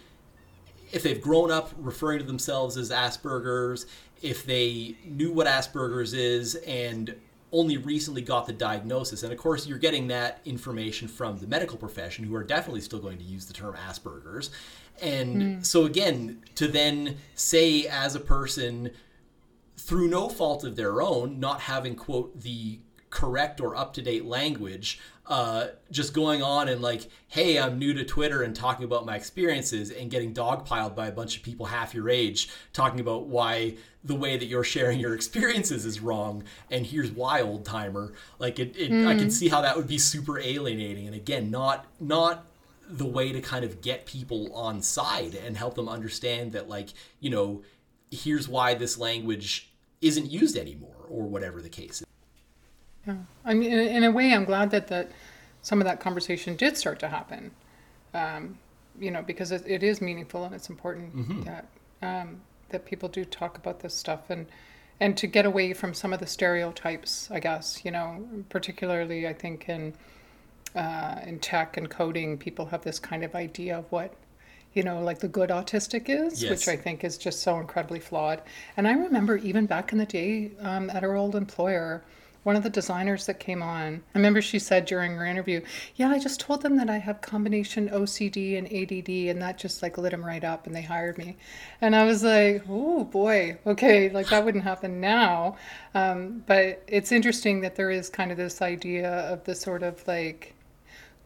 if they've grown up referring to themselves as Asperger's, if they knew what Asperger's is and only recently got the diagnosis. And of course, you're getting that information from the medical profession who are definitely still going to use the term Asperger's. And mm. so, again, to then say as a person, through no fault of their own, not having, quote, the correct or up to date language, uh, just going on and like, hey, I'm new to Twitter and talking about my experiences and getting dogpiled by a bunch of people half your age talking about why the way that you're sharing your experiences is wrong and here's why old timer like it, it mm. i can hmm. see how that would be super alienating and again not not the way to kind of get people on side and help them understand that like you know here's why this language isn't used anymore or whatever the case is yeah, I mean, in, in a way, I'm glad that that some of that conversation did start to happen. Um, you know, because it, it is meaningful and it's important mm-hmm. that um, that people do talk about this stuff and and to get away from some of the stereotypes. I guess you know, particularly I think in uh, in tech and coding, people have this kind of idea of what you know, like the good autistic is, yes. which I think is just so incredibly flawed. And I remember even back in the day um, at our old employer, one of the designers that came on, I remember she said during her interview, Yeah, I just told them that I have combination OCD and ADD, and that just like lit them right up, and they hired me. And I was like, Oh boy, okay, like that wouldn't happen now. Um, but it's interesting that there is kind of this idea of the sort of like,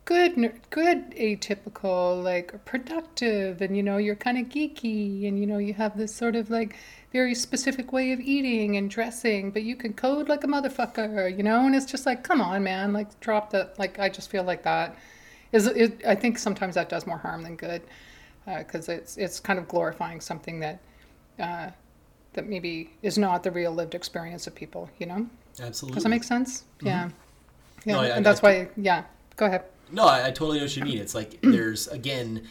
good good atypical like productive and you know you're kind of geeky and you know you have this sort of like very specific way of eating and dressing, but you can code like a motherfucker, you know? And it's just like, come on, man, like drop the, like, I just feel like that is, it, I think sometimes that does more harm than good because uh, it's, it's kind of glorifying something that, uh, that maybe is not the real lived experience of people, you know? Absolutely. Does that make sense? Mm-hmm. Yeah. Yeah. No, I, and that's I, why, yeah, go ahead. No, I, I totally know what you mean. It's like there's, again,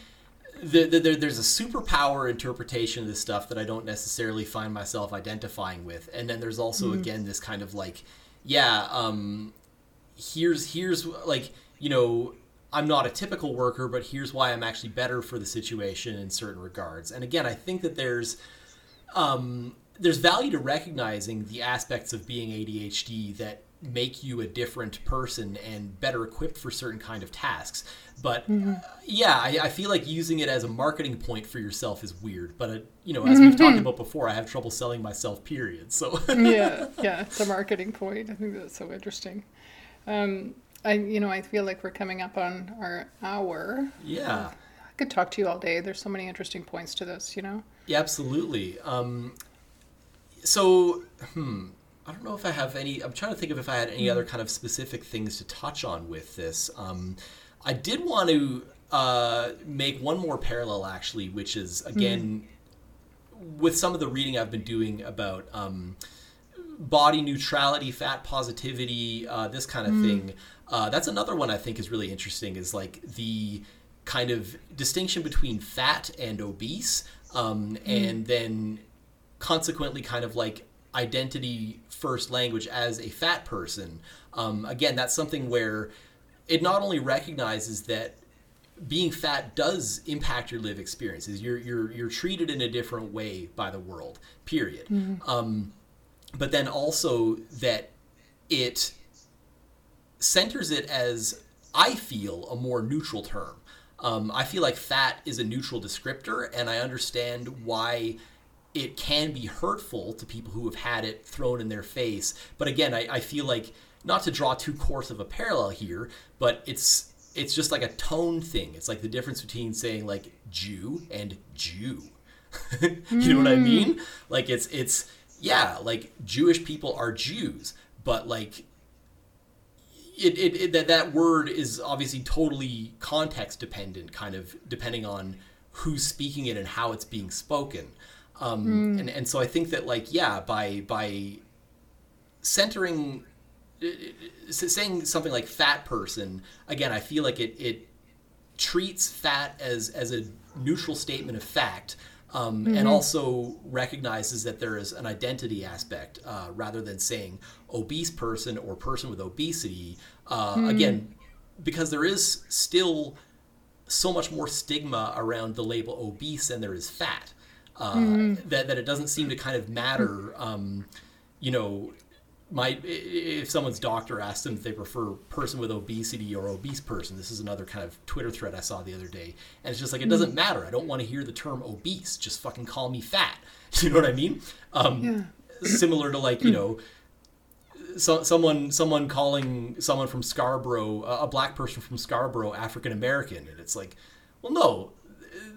the, the, there's a superpower interpretation of this stuff that I don't necessarily find myself identifying with, and then there's also mm-hmm. again this kind of like, yeah, um, here's here's like you know I'm not a typical worker, but here's why I'm actually better for the situation in certain regards. And again, I think that there's um, there's value to recognizing the aspects of being ADHD that make you a different person and better equipped for certain kind of tasks. But mm-hmm. uh, yeah, I, I, feel like using it as a marketing point for yourself is weird. But uh, you know, as we've talked about before, I have trouble selling myself. Period. So yeah, yeah, it's a marketing point. I think that's so interesting. Um, I you know I feel like we're coming up on our hour. Yeah. Uh, I could talk to you all day. There's so many interesting points to this. You know. Yeah, absolutely. Um, so, hmm, I don't know if I have any. I'm trying to think of if I had any mm. other kind of specific things to touch on with this. Um, I did want to uh, make one more parallel, actually, which is again mm. with some of the reading I've been doing about um, body neutrality, fat positivity, uh, this kind of mm. thing. Uh, that's another one I think is really interesting. Is like the kind of distinction between fat and obese, um, mm. and then consequently kind of like identity first language as a fat person. Um, again, that's something where it not only recognizes that being fat does impact your live experiences. You're you're you're treated in a different way by the world. Period. Mm-hmm. Um, but then also that it centers it as I feel a more neutral term. Um, I feel like fat is a neutral descriptor, and I understand why it can be hurtful to people who have had it thrown in their face. But again, I, I feel like not to draw too coarse of a parallel here, but it's it's just like a tone thing. It's like the difference between saying like Jew and Jew. you know what I mm. mean? Like it's it's yeah, like Jewish people are Jews, but like it, it, it, that that word is obviously totally context dependent, kind of depending on who's speaking it and how it's being spoken. Um, mm. and, and so I think that like yeah, by by centering uh, uh, saying something like fat person again, I feel like it it treats fat as as a neutral statement of fact um, mm-hmm. and also recognizes that there is an identity aspect uh, rather than saying obese person or person with obesity. Uh, mm-hmm. Again, because there is still so much more stigma around the label obese than there is fat. Uh, mm-hmm. that, that it doesn't seem to kind of matter, um, you know, my if someone's doctor asks them if they prefer person with obesity or obese person this is another kind of twitter thread i saw the other day and it's just like it doesn't matter. I don't want to hear the term obese. Just fucking call me fat. You know what i mean? Um, yeah. similar to like you know so, someone someone calling someone from scarborough a black person from scarborough african american and it's like well no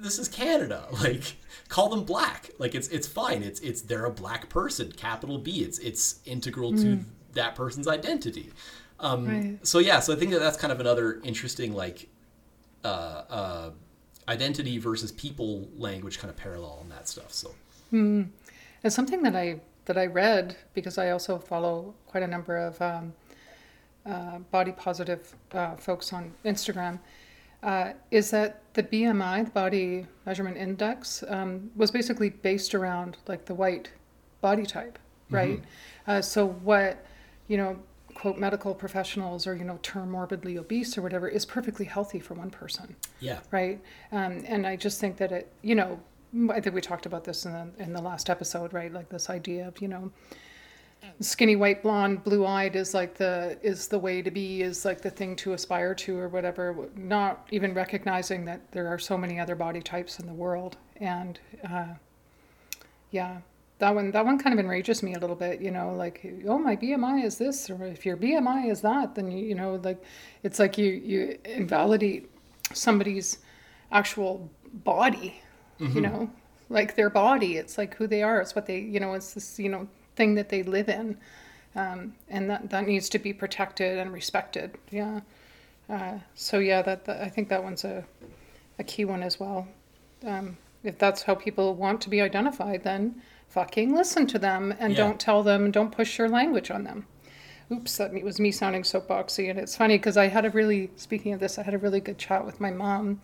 this is canada like call them black. Like it's it's fine. It's it's they're a black person, capital B. It's it's integral mm. to that person's identity. Um, right. So yeah, so I think that that's kind of another interesting like uh, uh, identity versus people language kind of parallel and that stuff. So mm. it's something that I that I read because I also follow quite a number of um, uh, body positive uh, folks on Instagram uh, is that the BMI, the body measurement index, um, was basically based around like the white body type, mm-hmm. right? Mm-hmm. Uh, so what, you know, quote medical professionals or you know term morbidly obese or whatever is perfectly healthy for one person. Yeah. Right. Um, and I just think that it, you know, I think we talked about this in the in the last episode, right? Like this idea of you know skinny white blonde blue eyed is like the is the way to be is like the thing to aspire to or whatever not even recognizing that there are so many other body types in the world. And uh, yeah that one that one kind of enrages me a little bit you know like oh my bmi is this or if your bmi is that then you, you know like it's like you you invalidate somebody's actual body mm-hmm. you know like their body. It's like who they are. It's what they you know it's this you know thing that they live in. Um, and that, that needs to be protected and respected. Yeah. Uh, so yeah, that, that, I think that one's a, a key one as well. Um, if that's how people want to be identified, then fucking listen to them and yeah. don't tell them, don't push your language on them. Oops, that was me sounding soapboxy. And it's funny because I had a really, speaking of this, I had a really good chat with my mom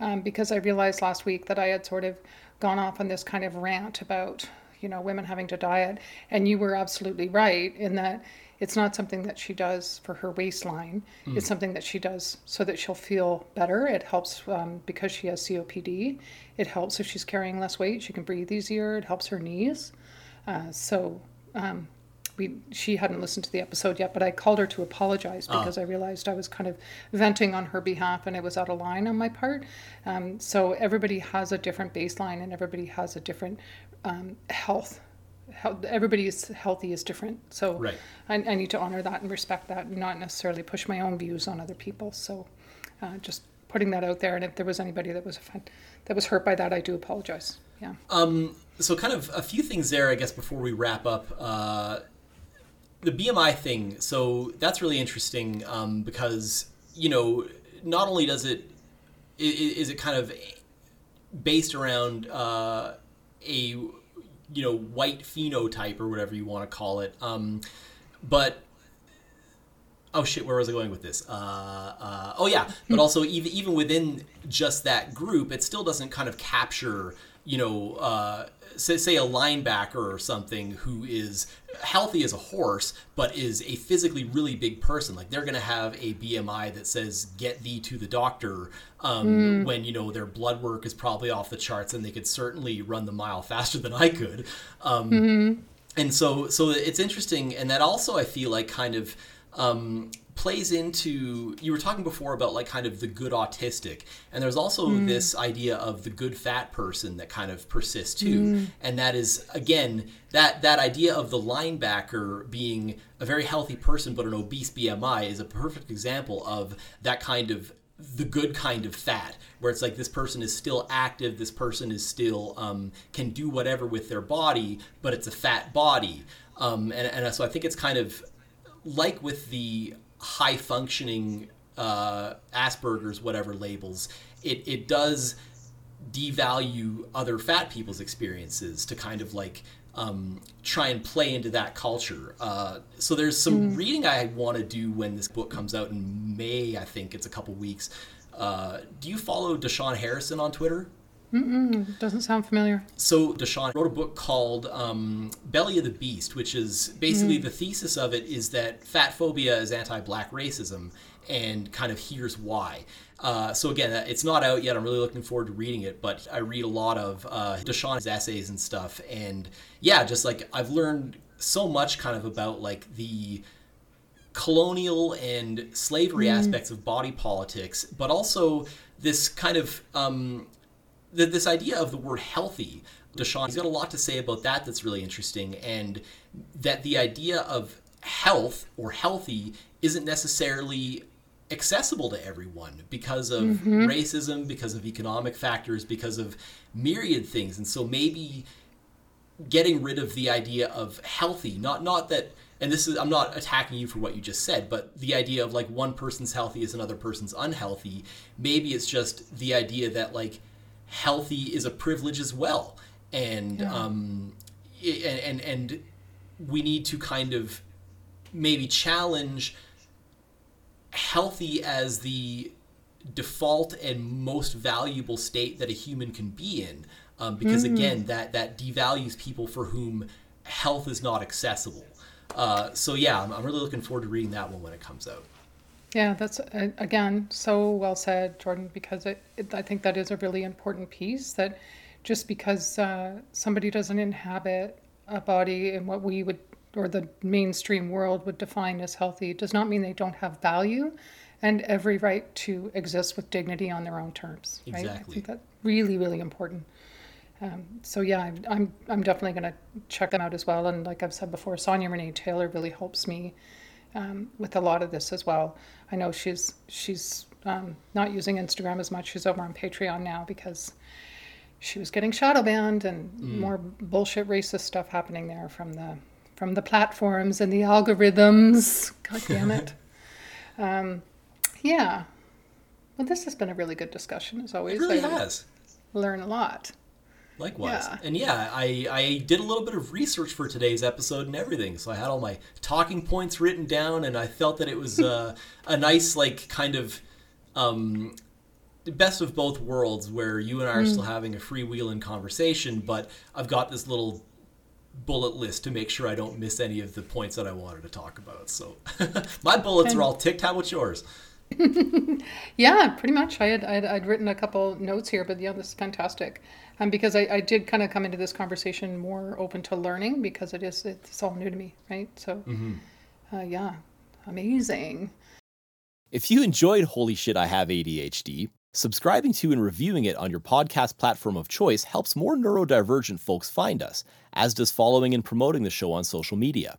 um, because I realized last week that I had sort of gone off on this kind of rant about you know women having to diet and you were absolutely right in that it's not something that she does for her waistline. It's something that she does so that she'll feel better. It helps um, because she has COPD. It helps if she's carrying less weight. She can breathe easier. It helps her knees. Uh, so um, we she hadn't listened to the episode yet, but I called her to apologize because I realized I was kind of venting on her behalf and it was out of line on my part. Um, so everybody has a different baseline and everybody has a different um, health. How, everybody's healthy is different, so Right. I, I need to honor that and respect that, and not necessarily push my own views on other people. So, uh, just putting that out there. And if there was anybody that was offend- that was hurt by that, I do apologize. Yeah. Um, so kind of a few things there, I guess, before we wrap up. Uh, the BMI thing. So that's really interesting um, because you know not only does it is it kind of based around uh, a you know white phenotype or whatever you want to call it, um, but oh shit, where was I going with this? Uh, uh, oh yeah, but also even even within just that group, it still doesn't kind of capture you know. Uh, Say, say a linebacker or something who is healthy as a horse but is a physically really big person. Like they're going to have a bmi that says get thee to the doctor um, when you know their blood work is probably off the charts and they could certainly run the mile faster than i could. Um, and so so it's interesting and that also i feel like kind of um, plays into you were talking before about like kind of the good autistic and there's also this idea of the good fat person that kind of persists too. And that is again that that idea of the linebacker being a very healthy person but an obese bmi is a perfect example of that kind of the good kind of fat where it's like this person is still active this person is still um, can do whatever with their body but it's a fat body. Um, and, and so i think it's kind of like with the high functioning uh, asperger's whatever labels it, it does devalue other fat people's experiences to kind of like um, try and play into that culture. Uh, so there's some reading I want to do when this book comes out in May. I think it's a couple weeks. Uh, do you follow Da'Shaun Harrison on Twitter? Doesn't sound familiar. So Da'Shaun wrote a book called um, Belly of the Beast, which is basically the thesis of it is that fat phobia is anti-black racism, and kind of here's why. Uh, so again, uh, it's not out yet. I'm really looking forward to reading it, but I read a lot of uh, Da'Shaun's essays and stuff, and yeah, just like I've learned so much kind of about like the colonial and slavery aspects of body politics, but also this kind of um, the, this idea of the word healthy. Da'Shaun, he's got a lot to say about that that's really interesting, and that the idea of health or healthy isn't necessarily accessible to everyone because of mm-hmm. racism, because of economic factors, because of myriad things. And so maybe getting rid of the idea of healthy not not that and this is i'm not attacking you for what you just said but the idea of like one person's healthy is another person's unhealthy maybe it's just the idea that like healthy is a privilege as well. And um and and and we need to kind of maybe challenge healthy as the default and most valuable state that a human can be in um, because again that that devalues people for whom health is not accessible. Uh, so yeah I'm, I'm really looking forward to reading that one when it comes out Yeah, that's uh, again so well said, Jordan. Because it, it, I think that is a really important piece. That just because uh, somebody doesn't inhabit a body in what we would or the mainstream world would define as healthy does not mean they don't have value and every right to exist with dignity on their own terms. Right? I think that's really really important. Um, so yeah, I'm, I'm I'm definitely going to check them out as well. And like I've said before, Sonya Renee Taylor really helps me um, with a lot of this as well. I know she's she's um, not using Instagram as much. She's over on Patreon now because she was getting shadow banned and more bullshit racist stuff happening there from the from the platforms and the algorithms. God damn it. um, yeah. Well, this has been a really good discussion as always. it really I has learn a lot. Likewise. Yeah. And yeah, I, I did a little bit of research for today's episode and everything. So I had all my talking points written down, and I felt that it was uh, a nice, like, kind of um, best of both worlds where you and I are still having a freewheeling conversation, but I've got this little bullet list to make sure I don't miss any of the points that I wanted to talk about. So my bullets are all ticked. How about yours? yeah, pretty much. I had, I'd, I'd written a couple notes here, but yeah, this is fantastic. Um, because I, I did kind of come into this conversation more open to learning because it is it's all new to me, right? So, mm-hmm. uh, yeah, amazing. If you enjoyed Holy Shit, I Have ADHD, subscribing to and reviewing it on your podcast platform of choice helps more neurodivergent folks find us, as does following and promoting the show on social media.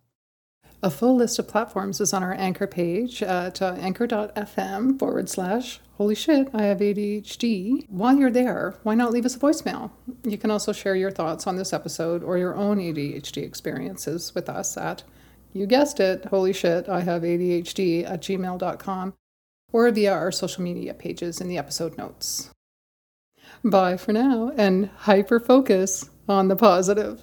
A full list of platforms is on our anchor page at uh, anchor.fm forward slash holy shit, I have ADHD. While you're there, why not leave us a voicemail? You can also share your thoughts on this episode or your own ADHD experiences with us at, you guessed it, holy shit, I have ADHD at gmail.com or via our social media pages in the episode notes. Bye for now and hyper focus on the positive.